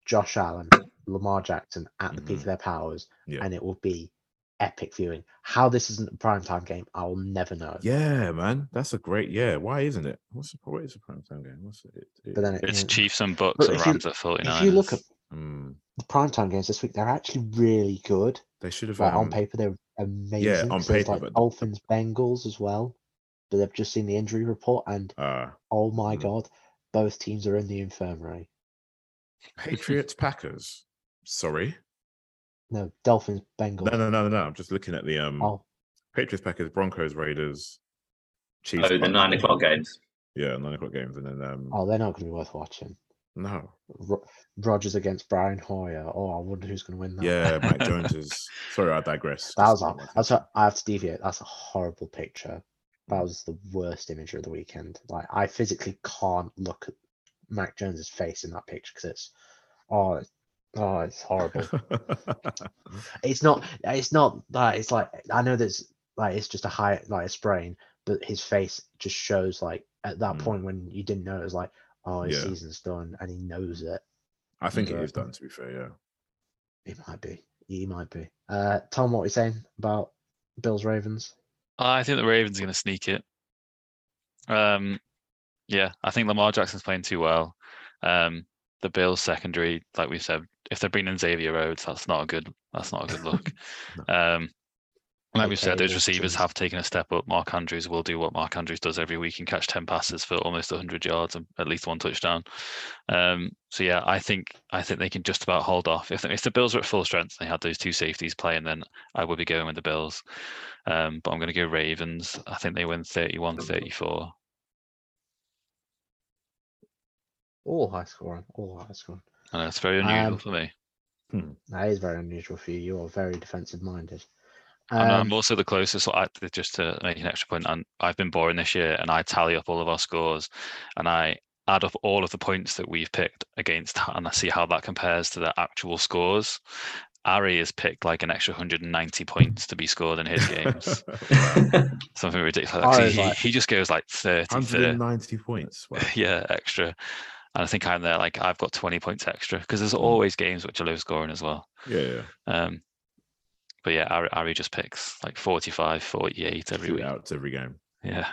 Josh Allen, Lamar Jackson at the peak Mhm. of their powers, Yeah. and it will be epic viewing. How this isn't a primetime game, I will never know. Yeah, man. That's a great. Yeah. Why isn't it? What's the, what is the prime time game? What's it? But then it, It's you know, Chiefs and Bucs But and if you- Rams at 49. if you look at Mm, the primetime games this week, they're actually really good. they should have. Like on um, paper, they're amazing. on 'cause there's, paper, like but- Dolphins, Bengals as well. But they've just seen the injury report, and Uh, oh my Mm. god, both teams are in the infirmary. Patriots Packers. Sorry. No, Dolphins, Bengals. No, no, no, no, no. I'm just looking at the um Oh, Patriots Packers, Broncos, Raiders, Chiefs. Oh, the Bucs. nine o'clock games. Yeah, nine o'clock games, and then um oh, they're not going to be worth watching. no. Ro- Rodgers against Brian Hoyer. Oh, I wonder who's going to win that. Yeah, (laughs) Mac Jones is. Sorry, I digress. that was. A, that's. thing. A, I have to deviate. That's a horrible picture. That was the worst image of the weekend. Like I physically can't look at Mac Jones's face in that picture because it's. Oh, it's, oh, it's horrible. (laughs) it's not it's not that it's like i know there's like it's just a high like a sprain but his face just shows like at that Mm. point when you didn't know it was like oh his Yeah. season's done and he knows it I think it Yeah. is done. To be fair, yeah. it might be he might be uh tom what are you saying about bills ravens I think the Ravens are going to sneak it. Um, yeah, I think Lamar Jackson's playing too well. Um, the Bills secondary, like we said, if they're bringing in Xavier Rhodes, that's not a good. That's not a good look. (laughs) um, Like we said, those receivers have taken a step up. Mark Andrews will do what Mark Andrews does every week and catch 10 passes for almost 100 yards and at least one touchdown. Um, so yeah, I think I think they can just about hold off. If, if the Bills are at full strength, and they had those two safeties playing, then I would be going with the Bills. Um, but I'm going to go Ravens. I think they win 31-34. All high scoring. All high scoring. I know it's very unusual Um, for me. That is very unusual for you. You are very defensive minded. And Um, I'm also the closest. So I, just to make an extra point, and I've been boring this year, and I tally up all of our scores, and I add up all of the points that we've picked against, and I see how that compares to the actual scores. Ari has picked like an extra 190 points to be scored in his games, (laughs) something ridiculous. Like, he, like- he just goes like 30, 30 points. Wow. (laughs) yeah, extra. And I think I'm there, like I've got 20 points extra because there's Mm. always games which are low scoring as well. Yeah, yeah. Um, but yeah, Ari, Ari just picks like 45, 48 every week. Shootouts every game. Yeah.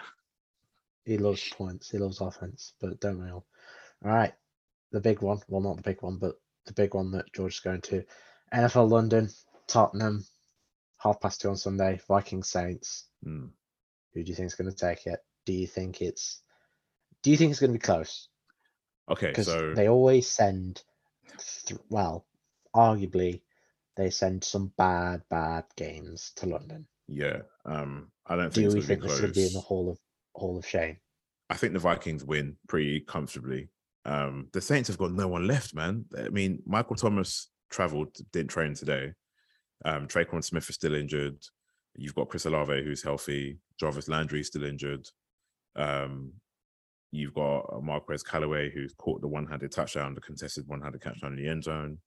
He loves points. He loves offense, but don't we all? All right, the big one. Well, not the big one, but the big one that George is going to. NFL London, Tottenham, half past two on Sunday. Vikings Saints. Mm. Who do you think is going to take it? Do you think it's? Do you think it's going to be close? Okay, Because so they always send. Th- well, arguably, they send some bad, bad games to London. yeah, um, I don't think. Do we think this to be going to be in the. Hall of Hall of Shame? I think the Vikings win pretty comfortably. Um, the Saints have got no one left, man. I mean, Michael Thomas traveled, didn't train today. Um, Tre'Quan Smith is still injured. You've got Chris Olave who's healthy. Jarvis Landry is still injured. Um, you've got Marquez Callaway who's caught the one-handed touchdown, the contested one-handed touchdown in the end zone.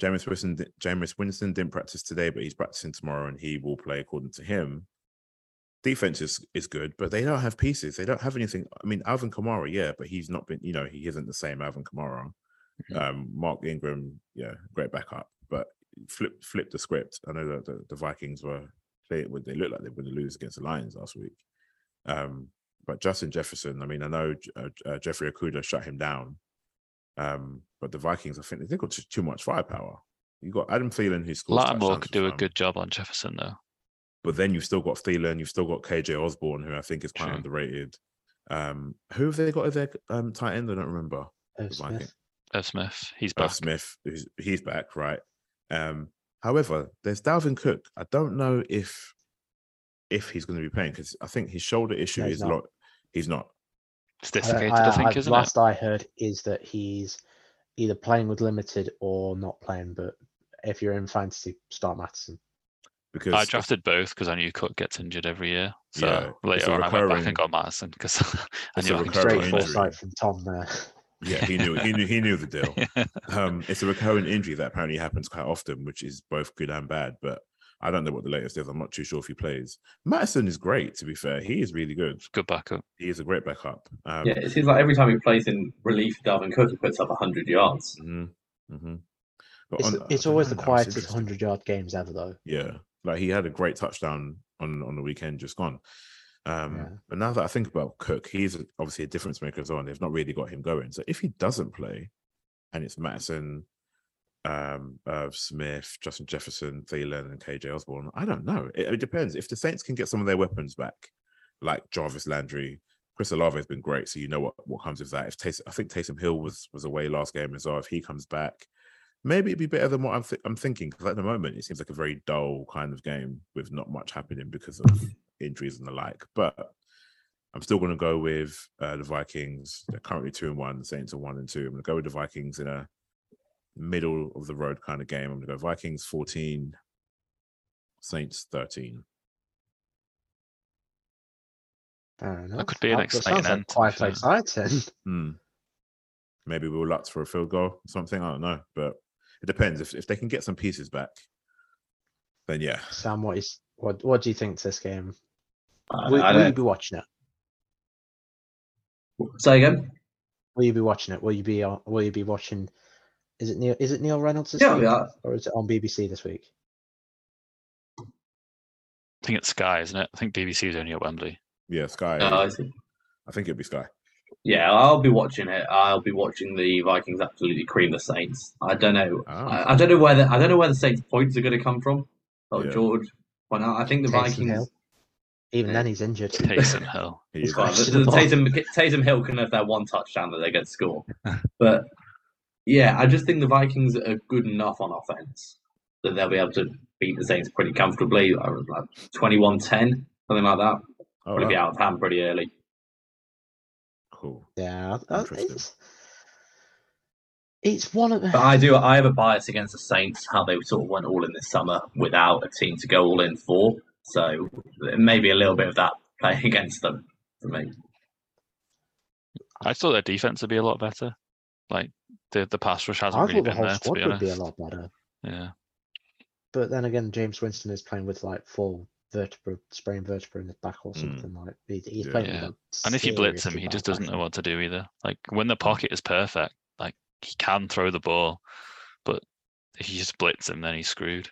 Jameis Winston, Jameis Winston didn't practice today, but he's practicing tomorrow, and he will play according to him. Defense is, is good, but they don't have pieces. They don't have anything. I mean, Alvin Kamara, yeah, but he's not been. You know, he isn't the same Alvin Kamara. Um, Mark Ingram, yeah, great backup, but flip flip the script. I know that the, the Vikings were they they looked like they were going to lose against the Lions last week. Um, but Justin Jefferson, I mean, I know uh, uh, Jeffrey Okudah shut him down, um, but the Vikings, I think they've got too, too much firepower. You got Adam Thielen who scores. Lattimore touchdowns could do a good job on Jefferson though. but then you've still got Thielen, you've still got KJ Osborne, who I think is quite True. underrated. Um, who have they got as their um, tight end? I don't remember. Smith. Irv Smith, he's Irv back. Smith, who's, he's back, right? Um, however, there's Dalvin Cook. I don't know if if he's going to be playing because I think his shoulder issue No, is not. lot. He's not. It's I- dislocated, I- I, think, I- isn't it? last I heard is that he's either playing with limited or not playing. But if you're in fantasy, start Mattison. Because I drafted both because I knew Cook gets injured every year. So Yeah, later a on, I went back and got Mattison because (laughs) I knew a I could recurring start him. injury. foresight from Tom there. (laughs) yeah, he knew he knew he knew the deal. (laughs) um, it's a recurrent injury that apparently happens quite often, which is both good and bad. But I don't know what the latest is. I'm not too sure if he plays. Mattison is great, to be fair. He is really good. Good backup. He is a great backup. Um, Yeah, it seems like every time he plays in relief, Dalvin Cook he puts up 100 yards. hmm hmm But It's, on- it's always know, the quietest 100 yard games ever, though. Yeah, like he had a great touchdown on on the weekend, just gone. Um, Yeah. But now that I think about Cook, he's obviously a difference maker as well. And they've not really got him going. So if he doesn't play, and it's Mattison, um, uh, Smith, Justin Jefferson, Thielen, and KJ Osborne, I don't know. It, it depends. If the Saints can get some of their weapons back, like Jarvis Landry, Chris Olave has been great, so you know what what comes with that. If Taysom, I think Taysom Hill was was away last game as well. If he comes back, maybe it'd be better than what I'm th- I'm thinking. Because at the moment, it seems like a very dull kind of game with not much happening because of (laughs) injuries and the like. But I'm still going to go with uh, the Vikings. They're currently two and one. The Saints are one and two. I'm going to go with the Vikings in a middle of the road kind of game. I'm going to go Vikings 14, Saints 13. Fair enough. could be an That- that exciting end, Quite fair. exciting. (laughs) Hmm. Maybe we'll Lutz for a field goal or something. I don't know, but it depends. If if they can get some pieces back, then yeah. Sam, what is what? What do you think to this game? I, Will, will you be watching it? say again? Will you be watching it? Will you be? Will you be watching? Is it Neil? Is it Neil Reynolds this Yeah, week, yeah. or is it on BBC this week? I think it's Sky, isn't it? I think BBC is only at Wembley. Yeah, Sky. Uh, I see. I think it'd be Sky. Yeah, I'll be watching it. I'll be watching the Vikings absolutely cream the Saints. I don't know. Ah. I, I don't know where the I don't know where the Saints points are going to come from. Oh, Yeah. George Well, no, I think the Taysom Vikings. Hill. Even then, he's injured. Taysom (laughs) Hill. He is Well, the, the Taysom, Taysom Hill can have that one touchdown that they get to score. (laughs) But yeah, I just think the Vikings are good enough on offense that they'll be able to beat the Saints pretty comfortably. I was like 21 10, something like that. Probably be out of hand pretty early. Cool. Yeah, it's, it's one of But I do. I have a bias against the Saints, how they sort of went all in this summer without a team to go all in for. So maybe a little bit of that (laughs) playing against them for me. I thought their defense would be a lot better. Like the the pass rush hasn't I really thought the been whole there, to squad be would honest. be a lot better. Yeah. But then again, Jameis Winston is playing with like full vertebra, sprained vertebra in his back or Mm. something like. He, he's Yeah. playing Yeah. with a And if you blitz him, he just doesn't know what to do either. Like when the pocket is perfect, like he can throw the ball, but if you just blitz him, then he's screwed.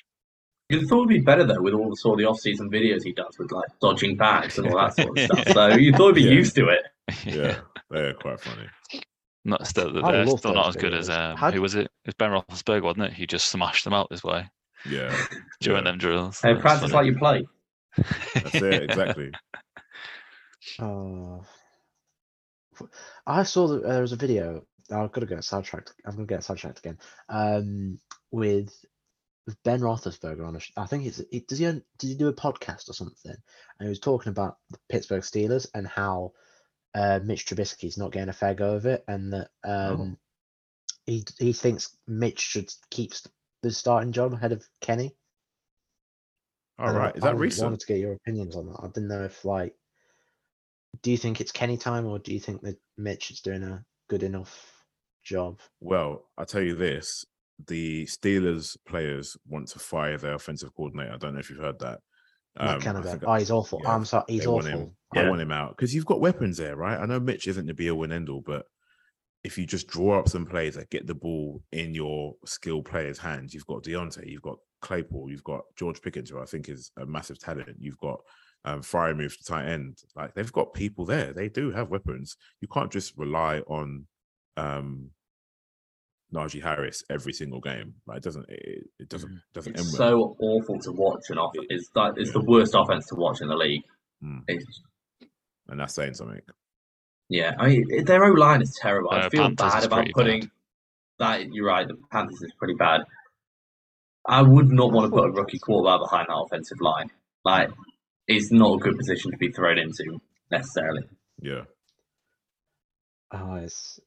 You thought it'd be better though with all the sort of the off-season videos he does with like dodging bags and all that sort of stuff. So you thought he'd be (laughs) Yeah. used to it. (laughs) Yeah, they're quite funny. Not still, they're still not those as good as um, How who was it? It was Ben Roethlisberger, wasn't it? He just smashed them out this way Yeah, (laughs) during Yeah. them drills. Hey, That's practice like you play. that's it exactly. (laughs) (laughs) Oh. I saw that there was a video. I've got to get sidetracked. I'm going to get sidetracked again. Um, with with Ben Roethlisberger on a. sh- I think it's. It, does he? own- Did he do a podcast or something? And he was talking about the Pittsburgh Steelers and how uh, Mitch Trubisky is not getting a fair go of it, and that um, he he thinks Mitch should keep the starting job ahead of Kenny. All And I- right, is that wanted- recent? Wanted to get your opinions on that. I didn't know if like, do you think it's Kenny time or do you think that Mitch is doing a good enough job? Well, I'll tell you this: the Steelers players want to fire their offensive coordinator. I don't know if you've heard that. Matt Um, I Canada. Oh, he's awful. yeah, I'm sorry, he's awful. Him. I want him out because you've got weapons there, right? I know Mitch isn't the be all and end all, but if you just draw up some plays that get the ball in your skill players' hands, you've got Diontae, you've got Claypool, you've got George Pickens, who I think is a massive talent. You've got um, Fry move to tight end. Like they've got people there. They do have weapons. You can't just rely on um, Najee Harris every single game. Like it doesn't. It, it doesn't. Doesn't It's end well. so awful to watch and off. It's like it's the worst offense to watch in the league. Mm. It's, and that's saying something. yeah, I mean their O line is terrible. I Uh, feel Panthers bad about pretty putting that. You're right. The Panthers is pretty bad. I would not want to put a rookie quarterback behind that offensive line. Like it's not a good position to be thrown into necessarily. Yeah. Oh, it's.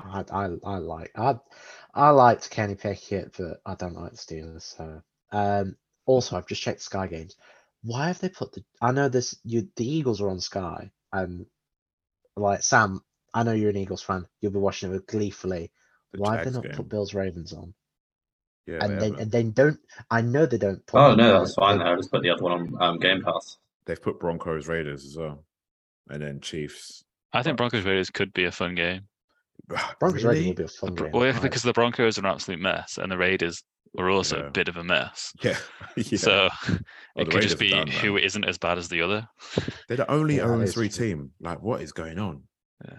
I, I, I like I I liked Kenny Pickett, but I don't like the Steelers. So um also I've just checked Sky Games. Why have they put the I know this you the Eagles are on Sky and like Sam, I know you're an Eagles fan. You'll be watching it with gleefully. The Why have they not game. put Bills Ravens on? Yeah. and they then and then don't I know they don't put Oh the- no, that's the- fine. I'll just put the other one on um, Game Pass. They've put Broncos Raiders as well, and then Chiefs. I think Broncos Raiders could be a fun game. (sighs) Broncos Raiders Really? will be a fun The game. well, yeah, because the Broncos are an absolute mess, and the Raiders are also Yeah. a bit of a mess. Yeah. (laughs) yeah. So Oh, (laughs) it could just be are done, who man. isn't as bad as the other. They're the only Yeah, that 0 is 3 team. Like, what is going on? Yeah.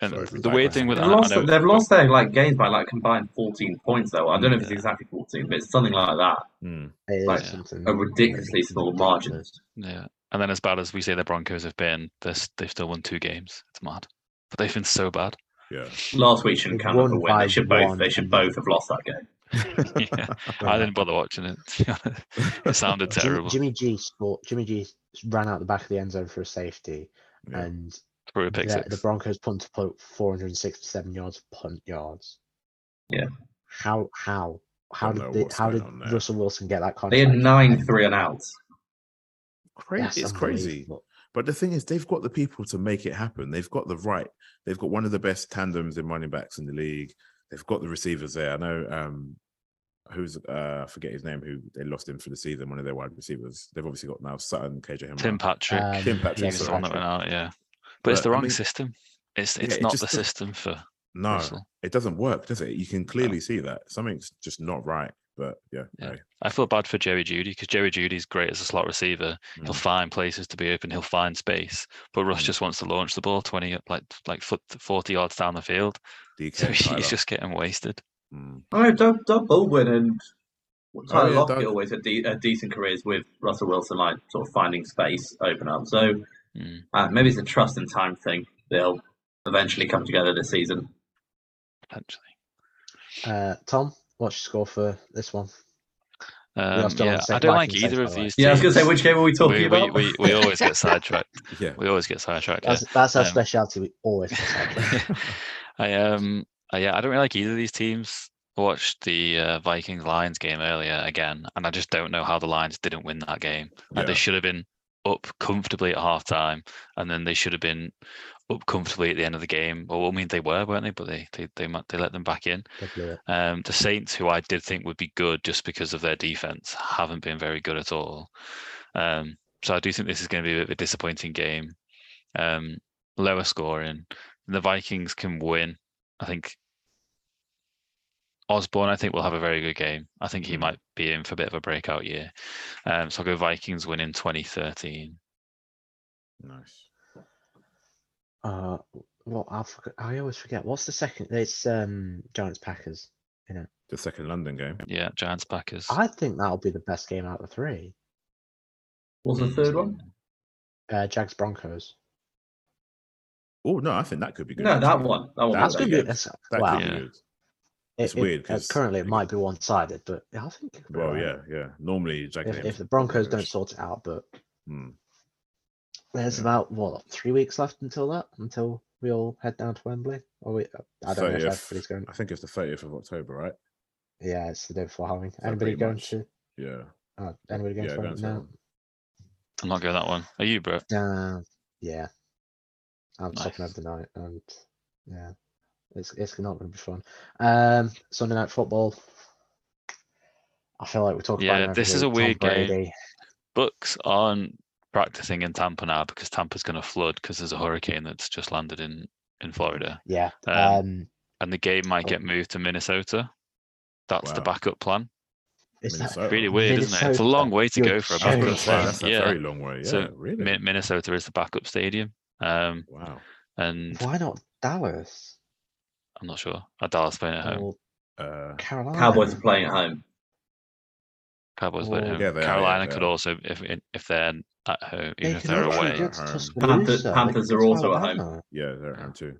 And Sorry the weird thing with They've that, lost, know- they've lost their like games by like combined 14 points though. I don't know if it's exactly 14, but it's something like that. Hmm. It is like, something A ridiculously small margin. Yeah, and then as bad as we say the Broncos have been, they're they've still won two games. It's mad, but they've been so bad. Yeah. Last week shouldn't They've count as a win. They should both. one They should both have lost that game. (laughs) yeah, I didn't bother watching it. to be honest. it sounded terrible. Jimmy G scored, Jimmy G ran out the back of the end zone for a safety, Yeah. and a pick the, the Broncos punt to put 467 yards of punt yards. Yeah. How how how did they, how did. Russell Wilson get that They had nine three and outs. Crazy. That's It's crazy. Unbelievable. But the thing is, they've got the people to make it happen. They've got the right. They've got one of the best tandems in running backs in the league. They've got the receivers there. I know um who's uh I forget his name, who they lost him for the season, one of their wide receivers. They've obviously got now Sutton, KJ Hamler. Tim Patrick. Um, Tim Patrick, he was the sorry. one that went out. Yeah, but it's But, the I wrong mean- system. It's Yeah, it's it not just the system for No, Russell. it doesn't work, does it? You can clearly see that. Something's just not right. But yeah, Yeah. hey, I feel bad for Jerry Jeudy because Jerry Jeudy's great as a slot receiver. He'll Mm. find places to be open. He'll find space. But Russ Mm. just wants to launch the ball twenty like like foot forty yards down the field. DK So Tyler. (laughs) he's just getting wasted. Mm. Oh, Doug, Doug Baldwin and Tyler yeah, Lockett Doug. always had de- uh, decent careers with Russell Wilson, like sort of finding space, open up. So Mm, uh, maybe it's a trust and time thing. They'll eventually come together this season. potentially. Uh, Tom, what's your score for this one? Um, yeah, I don't like either of by the way. these. Yeah, I was going to say, which game are we talking we, about? We, we, we always get sidetracked. (laughs) Yeah. We always get sidetracked. yeah. That's that's our Um, specialty. We always get (laughs) sidetracked. I um uh, yeah, I don't really like either of these teams. I watched the uh, Vikings Lions game earlier again, and I just don't know how the Lions didn't win that game. Like they should have been up comfortably at half time, and then they should have been up comfortably at the end of the game. Well, I mean they were, weren't they? But they they they, they let them back in. They blew it. Um, the Saints, who I did think would be good just because of their defense, haven't been very good at all. Um, so I do think this is going to be a bit of a disappointing game. Um, lower scoring. The Vikings can win. I think Osborne, I think, will have a very good game. I think he Mm. might be in for a bit of a breakout year. Um, so I'll go Vikings win in 2013. Nice. Uh, well, I I always forget. What's the second? It's um Giants Packers. You know. The second London game. Yeah, Giants Packers. I think that'll be the best game out of the three. What's the third one? Uh, Jags Broncos. Oh no, I think that could be good. No, that one. That one. That's that gonna be that's, That wow. could be good. It's it- weird uh, 'cause- currently it might be one sided, but I think it could be Well, alright. yeah, yeah. Normally, Jack If, if the Broncos don't sort it out, but Hmm. There's Yeah. about what three weeks left until that, until we all head down to Wembley. Or we, I don't know if 30th everybody's going. I think it's the 30th of October, right? Yeah, it's the day before Halloween. So Anybody going much. to? Yeah. Uh, anybody going Yeah, to going Wembley? to No. I'm not going that one. Are you, bro? Uh, yeah. I'm stopping Nice. over the night, and yeah, it's it's not going to be fun. Um, Sunday night football. I feel like we talk about. Yeah, it this is a. Tom weird game. Bucs Bucs aren't practicing in Tampa now because Tampa's going to flood because there's a hurricane that's just landed in in Florida, Yeah. Um, Um, and the game might Oh. get moved to Minnesota. That's the backup plan. is Minnesota. Really weird, isn't it? It's a long way to You're go for a I was backup plan. that's a yeah, very long way. Yeah, So, really. Mi- Minnesota is the backup stadium. Um, wow. and Why not Dallas I'm not sure. Are Dallas playing at home? or Uh, Carolina? Cowboys are playing at home. Cowboys playing at home. Yeah, they are, yeah, Carolina could also, if if they're at home, They even if could they're away. At home. Panthers- They Panthers are also at home. Alabama. yeah, they're at home too.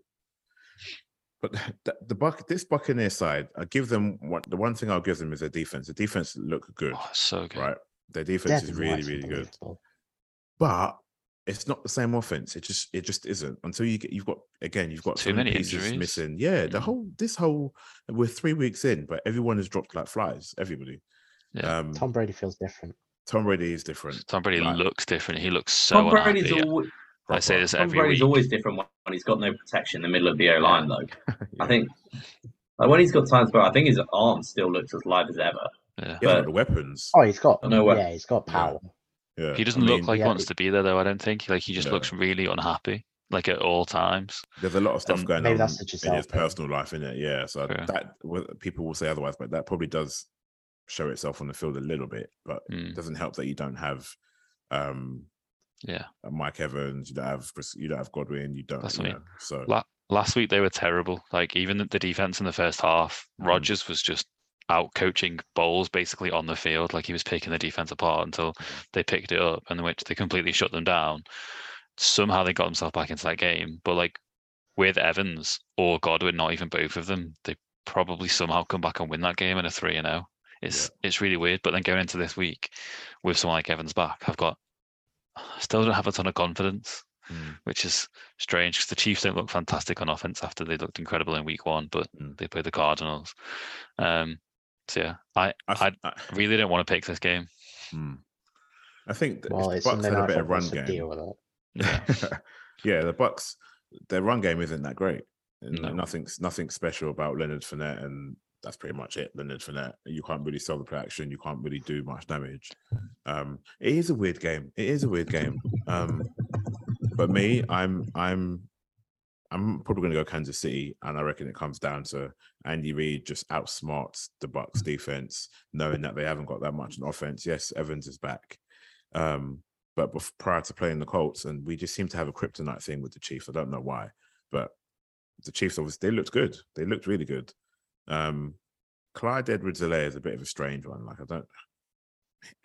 But (laughs) the, the Buck, this Buccaneer side, I give them what the one thing I'll give them is their defense. The defense look good, Oh, so good. right? Their defense is really, really good. but it's not the same offense. It just it just isn't until you get you've got again you've got Too so many pieces injuries. missing. Yeah, the Mm. whole this whole we're three weeks in, but everyone has dropped like flies. Everybody. Yeah. Um, Tom, Tom Brady feels different. Brady is different. Tom Brady Like, looks different. He looks so Tom Brady's, unhappy. always, I say proper. this Tom every Brady's week. always different when when he's got no protection in the middle of the O line, though. (laughs) Yeah. I think like, when he's got time to I think his arm still looks as live as ever. Yeah. he hasn't but- got the weapons. Oh, he's got. I know what- Yeah, he's got power. Yeah, He doesn't mean, look like he wants to be there though. I don't think. Like he just No. looks really unhappy, like at all times. There's a lot of stuff Um, going maybe on that's in his thing. personal life, in it. Yeah, so Fair. that people will say otherwise, but that probably does show itself on the field a little bit. But Mm, it doesn't help that you don't have um yeah. uh, Mike Evans, you don't have Chris, you don't have Godwin, you don't. That's you know, so La- last week they were terrible. Like even the, the defense in the first half, Mhm. Rodgers was just out coaching Bowles basically on the field. Like he was picking the defense apart until they picked it up, and which they completely shut them down. Somehow they got themselves back into that game, but like with Evans or Godwin, not even both of them, they probably somehow come back and win that game in a three and zero. It's it's really weird. But then going into this week with someone like Evans back, I've got I (sighs) still don't have a ton of confidence mm, which is strange because the Chiefs don't look fantastic on offense after they looked incredible in week one, but Mm. they play the Cardinals. Um, so yeah, I, I, I th- I, really don't want to pick this game. mm. I think that Well, it's the Bucs Sunday had a night better football, run game. deal with it. Yeah. (laughs) yeah, the Bucs, their run game isn't that great. No. Nothing's nothing special about Leonard Fournette, and that's pretty much it. Leonard Fournette. You can't really sell the play action. You can't really do much damage. Um, it is a weird game. It is a weird game. Um, but me, I'm I'm I'm probably going to go Kansas City, and I reckon it comes down to Andy Reid just outsmarts the Bucs defense, knowing that they haven't got that much in offense. Yes, Evans is back, um, but bef- prior to playing the Colts, and we just seem to have a kryptonite thing with the Chiefs. I don't know why, but the Chiefs obviously they looked good. They looked really good. Um, Clyde Edwards-Helaire is a bit of a strange one. Like I don't.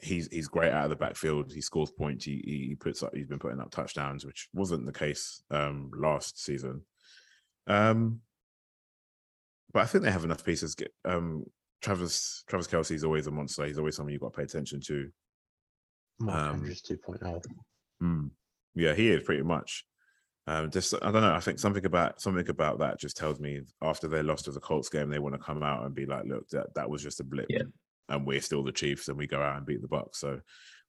He's he's great out of the backfield. He scores points. He he puts up. He's been putting up touchdowns, which wasn't the case um last season. Um, but I think they have enough pieces. Get um Travis Travis Kelce is always a monster. He's always someone you've got to pay attention to. Mark Um, Andrews 2.0. Mm. Yeah, he is pretty much. Um, just I don't know. I think something about something about that just tells me after they lost to the Colts game, they want to come out and be like, "Look, that that was just a blip, Yeah. and we're still the Chiefs, and we go out and beat the Bucs." So,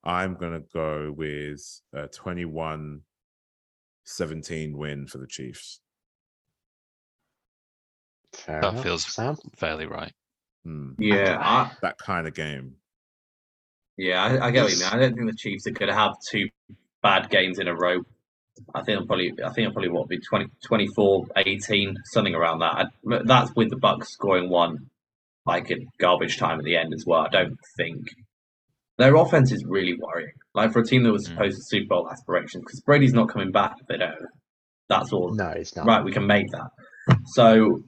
I'm gonna go with a 21-17 win for the Chiefs. Fair That enough. feels Sam. fairly right. Mm. Yeah, I, That kind of game. yeah, I, I get what you mean. I don't think the Chiefs are going to have two bad games in a row. I think I'm probably, I think I'm probably what be 20, 24, 18, something around that. I, that's with the Bucs scoring one like in garbage time at the end as well. I don't think their offense is really worrying. Like for a team that was Mm. supposed to Super Bowl aspirations, because Brady's not coming back. They don't. That's all. No, it's not. Right, we can make that. So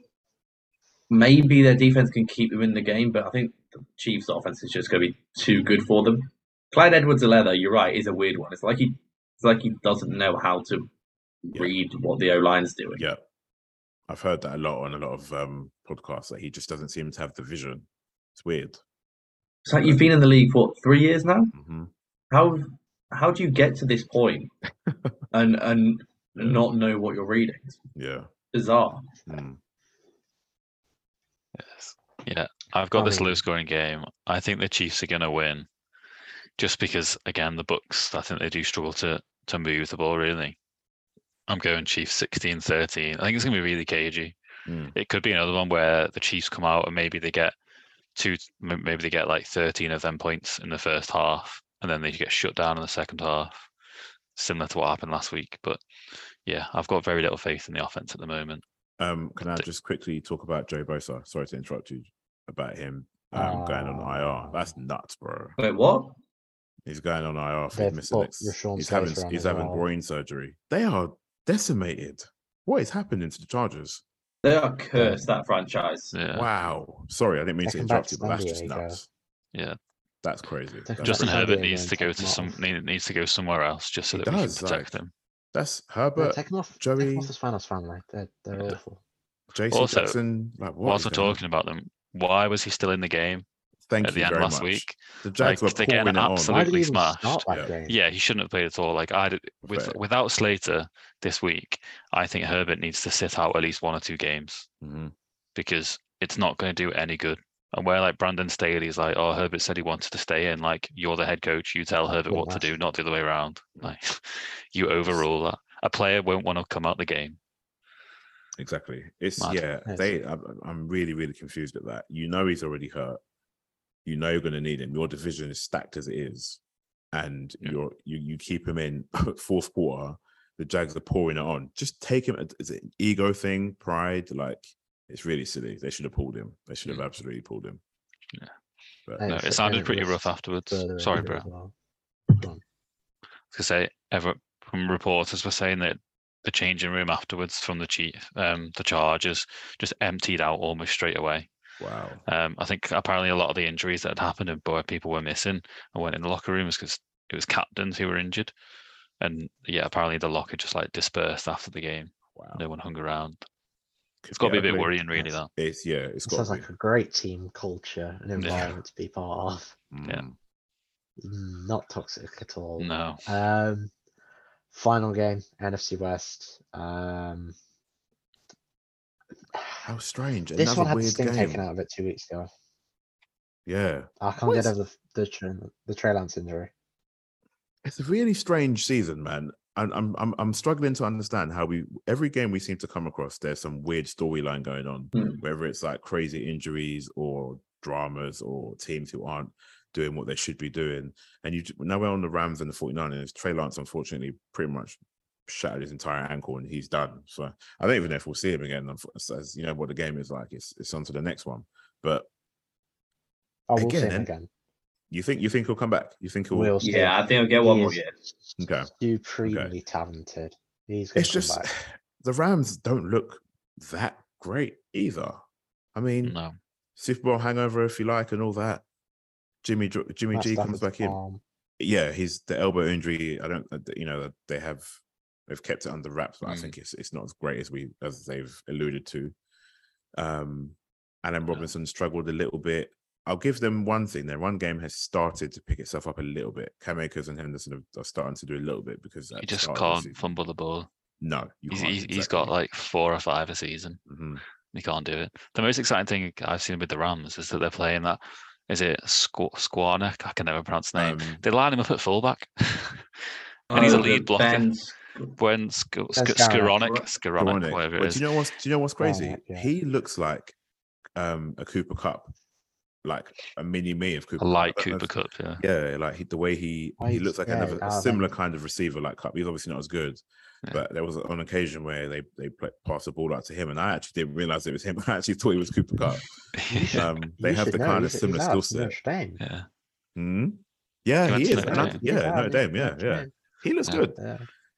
maybe their defense can keep them in the game, but I think the Chiefs' offense is just going to be too good for them. Clyde Edwards-Helaire, you're right, is a weird one. It's like he, it's like he doesn't know how to Yeah. read what the O line's doing. Yeah, I've heard that a lot on a lot of um, podcasts. That he just doesn't seem to have the vision. It's weird. It's like you've been in the league for what, three years now. hmm How how do you get to this point (laughs) and and Yeah. not know what you're reading? Yeah. bizarre. Mm. Yes. Yeah, I've got I this low scoring game. I think the Chiefs are going to win, just because again the Bucs. I think they do struggle to to move the ball really. I'm going Chiefs 16-13. I think it's going to be really cagey. Mm. It could be another one where the Chiefs come out and maybe they get two, maybe they get like 13 of them points in the first half, and then they get shut down in the second half, similar to what happened last week. But yeah, I've got very little faith in the offense at the moment. Um, can I just quickly talk about Joe Bosa? Sorry to interrupt you about him um, going on IR. That's nuts, bro. Wait, what? He's going on IR for They've missing. put he's having Slater he's having well. groin surgery. They are decimated. What is happening to the Chargers? They are cursed that franchise. Yeah, Wow. Sorry, I didn't mean to interrupt you, but that's just Diego. nuts. yeah. That's crazy. That's Justin crazy. Herbert needs to go to him some needs to go somewhere else just so He that does, we can protect like, him. That's Herbert, take him off. Joey, him off the Spanos family. They're, they're Yeah. awful. J.C. Also, Jackson. Like, what Whilst is we're talking about them, why was he still in the game Thank at you the end very last much. week? The Jags Like, were they're getting pouring it on. Why did absolutely he even smashed. start that Yeah. game? Yeah, he shouldn't have played at all. Like I did, with Fair. without Slater this week, I think Herbert needs to sit out at least one or two games Mhm. because it's not going to do any good. And where like Brandon Staley's like, oh, Herbert said he wanted to stay in. Like you're the head coach, you tell Herbert Good what to do, not the other way around. Like (laughs) you overrule that. A player won't want to come out the game. Exactly. It's Mad. yeah. They. I'm, I'm really, really confused at that. You know he's already hurt. You know you're going to need him. Your division is stacked as it is, and Yeah. you're you you keep him in (laughs) fourth quarter. The Jags are pouring it on. Just take him. Is it an ego thing? Pride? Like it's really silly. They should have pulled him. They should have Mm. absolutely pulled him. Yeah. But No, it it sounded pretty rough afterwards. Sorry, bro. as well. Go on. to say ever from reporters were saying that the changing room afterwards from the chief um the charges just emptied out almost straight away wow. um i think apparently a lot of the injuries that had happened and where people were missing and went in the locker rooms because it was captains who were injured and yeah apparently the locker just like dispersed after the game Wow. no one hung around it's got to be a bit ugly. worrying really Yes. that It's yeah. It's It got sounds like a great team culture and Yeah. environment to be part of. yeah. Mm. Mm, Not toxic at all. no Um, final game, NFC West. Um, How strange. this one had the weird sting game. taken out of it two weeks ago. Yeah. I can't What get over the the, Trey- the Trey Lance injury. It's a really strange season, man. And I'm I'm I'm struggling to understand how we every game we seem to come across there's some weird storyline going on, Hmm. whether it's like crazy injuries or dramas or teams who aren't doing what they should be doing. And you now we're on the Rams and the 49ers. Trey Lance unfortunately pretty much shattered his entire ankle and he's done. So I don't even know if we'll see him again. As you know what the game is like. It's it's on to the next one. But Oh, we'll see Again, him again. you think you think he'll come back? You think he'll We'll. Yeah, I think I'll get one He more is year. Okay. Supremely talented. He's going it's just back. (sighs) the Rams don't look that great either. I mean, no Super Bowl hangover, if you like, and all that. Jimmy Jimmy Matt G comes back in. arm. Yeah, he's the elbow injury. I don't, uh, you know, they have they've kept it under wraps, but I Mm. think it's it's not as great as we as they've alluded to. Um, Allen Robinson struggled a little bit. I'll give them one thing. Their run game has started to pick itself up a little bit. Cam Akers and Henderson are, are starting to do a little bit because You just the can't season- fumble the ball. No, He's, he's, he's got like four or five a season. Mhm. He can't do it. The most exciting thing I've seen with the Rams is that they're playing that. Is it Squ- Squarnick? I can never pronounce the name. Um, they line him up at fullback, (laughs) and he's a Oh, lead blocker. Ben's- When Sk- Sk- That's Garrett. Skironic, Skironic, whatever it is. Do you know what's do you know what's crazy? He looks like um a Cooper Kupp, like a mini me of Cooper. a light I Cooper Kupp, yeah. Yeah, like he, the way he he looks like yeah, another a similar kind of receiver like Kupp. He's obviously not as good, Yeah. but there was on occasion where they they play, passed the ball out to him, and I actually didn't realize it was him. (laughs) I actually thought it was Cooper Kupp. yeah. (laughs) Um, they You have the know, kind of he's- he's similar skill set. Yeah. Hmm? Yeah, He he is. Notre Dame. yeah, He's Notre Dame. Yeah, yeah. He looks Yeah. good.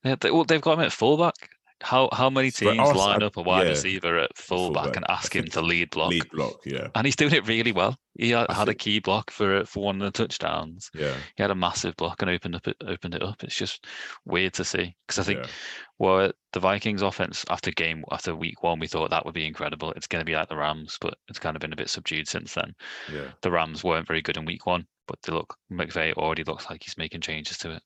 Yeah. They, well, they've got him at fullback. How how many teams line up a wide yeah, receiver at fullback, fullback. and ask him to lead block? Lead block. Yeah, And he's doing it really well. He had, had a key block for for one of the touchdowns. yeah, He had a massive block and opened up it opened it up. It's just weird to see because I think yeah. well uh, the Vikings offense after game after week one we thought that would be incredible. It's going to be like the Rams, but it's kind of been a bit subdued since then. yeah. The Rams weren't very good in week one, but they look McVay already looks like he's making changes to it.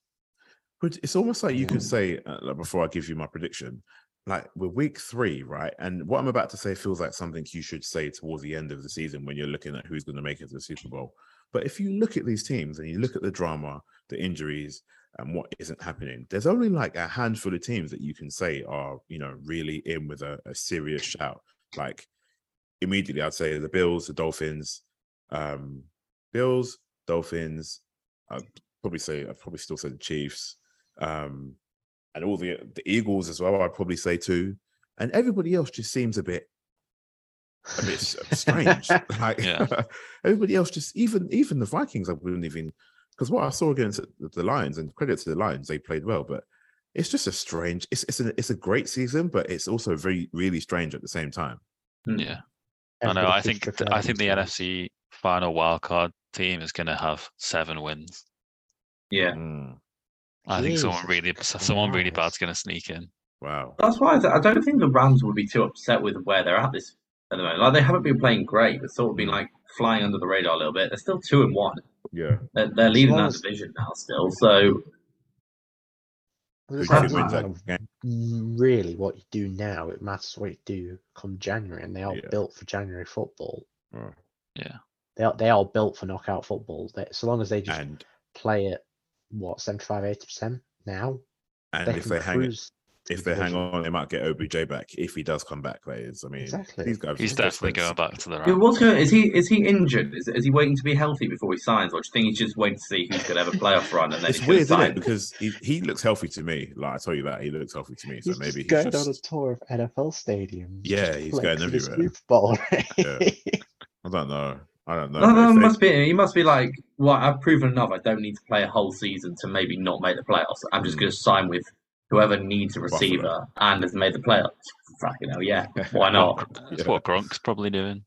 But it's almost like you could say, uh, like before I give you my prediction, like we're week three, right? And what I'm about to say feels like something you should say towards the end of the season when you're looking at who's going to make it to the Super Bowl. But if you look at these teams and you look at the drama, the injuries, and what isn't happening, there's only like a handful of teams that you can say are, you know, really in with a, a serious shout. Like immediately, I'd say the Bills, the Dolphins, um, Bills, Dolphins. I'd probably say I'd probably still say the Chiefs, um, and all the the Eagles as well. I'd probably say too, and everybody else just seems a bit a bit (laughs) strange. Like Yeah. (laughs) everybody else, just even even the Vikings, I wouldn't even because what I saw against the- the Lions, and credit to the Lions, they played well, but it's just a strange. It's it's a it's a great season, but it's also very really strange at the same time. Hmm. Yeah. I know. I think th- I think the. NFC final wildcard team is going to have seven wins. Yeah. Mm, I think someone really someone really Christ. bad's going to sneak in. wow. That's why I, th- I don't think the Rams would be too upset with where they're at this at the moment. Like they haven't been playing great, but sort of been like flying under the radar a little bit. They're still two and one. Yeah. They're, they're leading that as- division now still. So Who do you That's think wins not that game? really what you do now. It matters what you do come January, and they are Yeah. built for January football. Oh, They are they are built for knockout football. They, so long as they just And play it, what 75 80 percent now, and they if they hang cruise. if the they hang on, they might get OBJ back if he does come back. That is, I mean, Exactly. these guys. He's definitely guys- going back to the Yeah, Rams. what's going? Is he is he injured? Is, is he waiting to be healthy before he signs, or do you think he's just waiting to see who's going to have a playoff run and then It's he's weird, going isn't to it? sign? Because he, he looks healthy to me. Like I tell you that he looks healthy to me. So He's maybe he's going he's on a tour of NFL stadiums. Yeah, just he's playing going for everywhere. Super Bowl. (laughs) Yeah. I don't know. I don't know. No, no, if it they- must be. He must be like, well, I've proven enough. I don't need to play a whole season to maybe not make the playoffs. I'm just Mm. going to sign with whoever needs a Buffalo. receiver and has made the playoffs. Fucking hell, yeah. (laughs) Why not? That's Yeah. what Gronk's probably doing.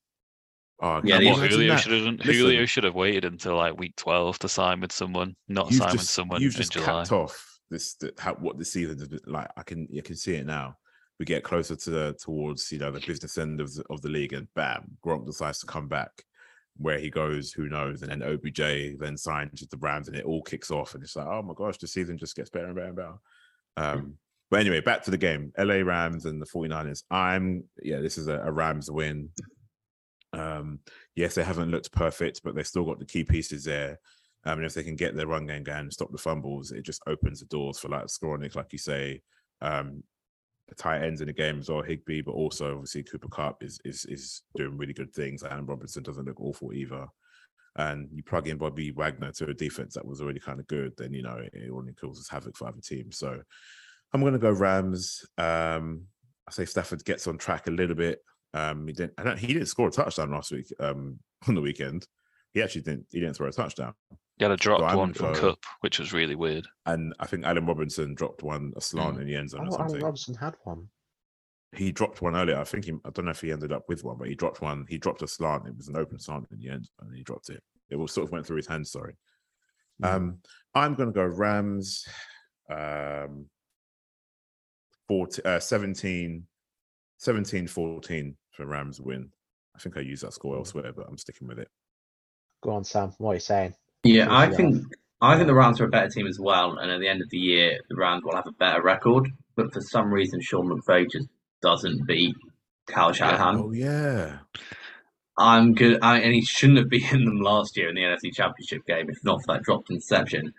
Oh, Yeah, can these- What Julio should have. Listen. Julio should have waited until like week twelve to sign with someone, not You've sign with someone you've in just July. capped off this the, how, what the season has been like. I can you can see it now. We get closer to the towards you know the business end of the, of the league, and bam, Gronk decides to come back. Where he goes, who knows? And then OBJ then signs with the Rams, and it all kicks off. And it's like, oh my gosh, the season just gets better and better and better. Um, but anyway, back to the game. LA Rams and the 49ers. I'm yeah, this is a, a Rams win. Um, yes, they haven't looked perfect, but they've still got the key pieces there. Um, and if they can get their run game going and stop the fumbles, it just opens the doors for like Skowronek, like you say, um, tight ends in the game as well, Higbee, but also obviously Cooper Kupp is is is doing really good things. And Robinson doesn't look awful either. And you plug in Bobby Wagner to a defense that was already kind of good, then you know it, it only causes havoc for other teams. So I'm to go Rams. Um, I say Stafford gets on track a little bit. Um, he didn't. I don't, he didn't score a touchdown last week. Um, (laughs) on the weekend, he actually didn't. He didn't throw a touchdown. He had a dropped I'm one from go- Kupp, which was really weird. And I think Allen Robinson dropped one a slant in the end zone Oh, or Allen something. Robinson had one. he dropped one earlier. I think he, I don't know if he ended up with one, but he dropped one. He dropped a slant. It was an open slant in the end, and he dropped it. It was sort of went through his hands. Sorry. Um, I'm going to go Rams. Um, 14, uh, 17, 17 14 for Rams win. I think I used that score elsewhere, but I'm sticking with it. Go on, Sam. What are you saying? Yeah, I it think I think the Rams are a better team as well, and at the end of the year, the Rams will have a better record. But for some reason, Sean McVay just doesn't beat Kyle Shanahan. Oh yeah, I'm good, I, and he shouldn't have beaten them last year in the NFC Championship game if not for that dropped interception.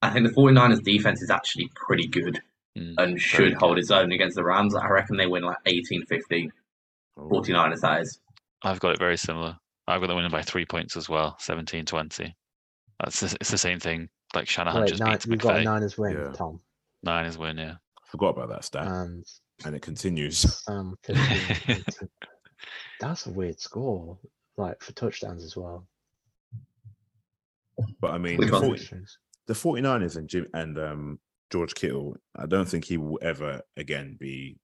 I think the 49ers defense is actually pretty good Mm, and should very hold its own against the Rams. I reckon they win like 18 15. Oh, 49ers, that is. I've got it very similar. I've got them winning by three points as well, 17-20. That's the, it's the same thing. Like Shanahan Wait, just nine, beats you've got a McVay. Niners win, Yeah. Tom. Niners win, yeah. forgot about that stat, And and it continues. (laughs) (laughs) Sam 15, That's a weird score, like for touchdowns as well. But I mean, the, 40, the 49ers and Jim and um, George Kittle, I don't think he will ever again be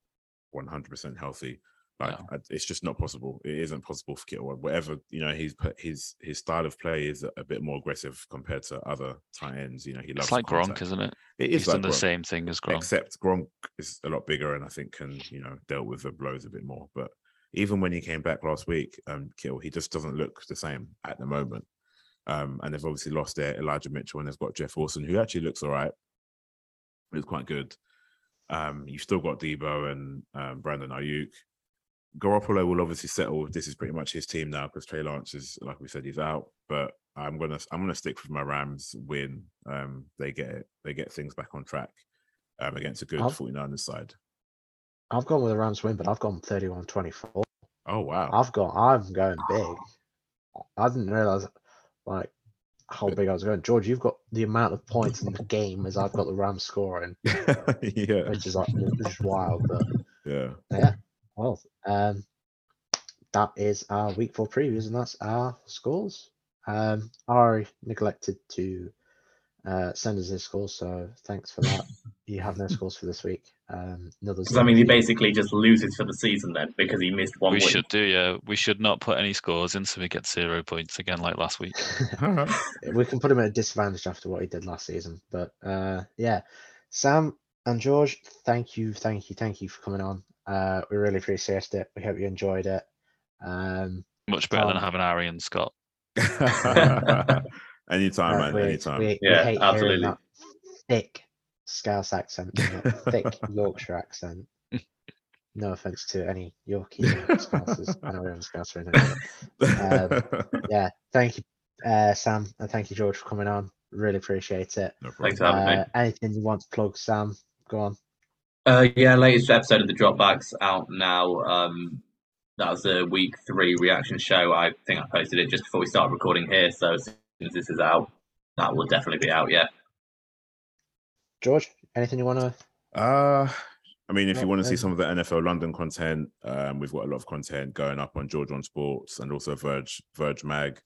100% healthy. Like No. I, it's just not possible. It isn't possible for Kittle. Whatever you know, he's put his his style of play is a, bit more aggressive compared to other tight ends. You know, he loves It's like Gronk, isn't it? It He's like done the Gronk, same thing as Gronk. except Gronk is a lot bigger and I think can you know dealt with the blows a bit more. But even when he came back last week, um, Kittle, he just doesn't look the same at the moment. Um, and they've obviously lost their Elijah Mitchell and they've got Jeff Wilson, who actually looks all right. It's quite good. Um, you've still got Deebo and um, Brandon Aiyuk. Garoppolo will obviously settle. This is pretty much his team now because Trey Lance is, like we said, he's out. But I'm gonna I'm gonna stick with my Rams win. Um, they get it. They get things back on track um, against a good I'll- 49ers side. I've gone with a Rams win, but I've gone 31 24. Oh wow! I've got, I'm going big. I didn't realize like how big I was going. George, you've got the amount of points in the game as I've got the Rams scoring, (laughs) yeah, which is like which is wild. But yeah. yeah, well, um, that is our week four previews, and that's our scores. Um, I neglected to uh, send us his scores, so thanks for that. (laughs) you have no scores for this week. Um, another Because I mean, he basically just loses for the season then because he missed one we win. should do, yeah. We should not put any scores in so we get zero points again like last week. (laughs) we can put him at a disadvantage after what he did last season. But uh, yeah, Sam and George, thank you, thank you, thank you for coming on. Uh, we really appreciate it. We hope you enjoyed it. Um, Much better than having Ari and Scott. (laughs) anytime, uh, man. we, Anytime. we, we Yeah, hate absolutely. that thick Scouse accent, that thick (laughs) Yorkshire accent. (laughs) No offense to any Yorkie Scousers. I know we have a Scouser in it. Um, yeah, thank you, uh, Sam, and thank you, George, for coming on. Really appreciate it. no Thanks for having me. Uh, anything you want to plug, Sam? Go on. Uh, yeah, latest episode of the Dropbacks out now. Um, that was a week three reaction show. I think I posted it just before we started recording here. So as soon as this is out, that will definitely be out. Yeah. George, anything you want to? Uh I mean, if you want to see some of the NFL London content, um, we've got a lot of content going up on George on Sports and also Verge Verge Mag.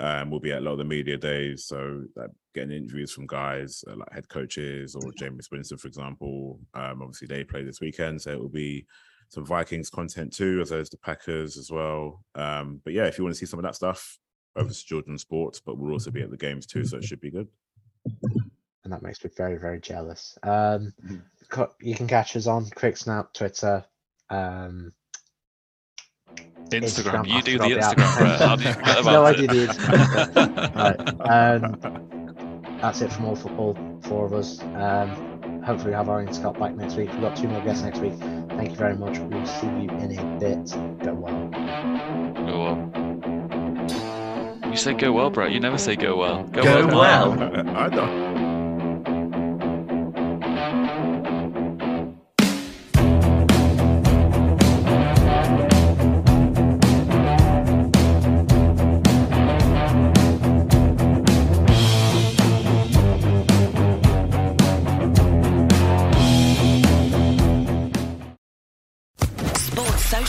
Um, we'll be at a lot of the media days, so like, getting interviews from guys uh, like head coaches or Jameis Winston, for example. Um, obviously, they play this weekend, so it will be some Vikings content too, as well as the Packers as well. Um, but yeah, if you want to see some of that stuff, over to on Sports, but we'll also be at the games too, so it should be good. And that makes me very, very jealous. Um, Mhm. you can catch us on Quick Snap, Twitter. Um, Instagram. Instagram, You do the Instagram, the Brett. How do you forget about No, I it? do the Right. Um, that's it from all for all four of us. Um, hopefully, we have Ari and Scott back next week. We've got two more guests next week. Thank you very much. We'll see you in a bit. Go well. Go well. You say go well, Brett. You never say go well. Go, Go well. well. I don't.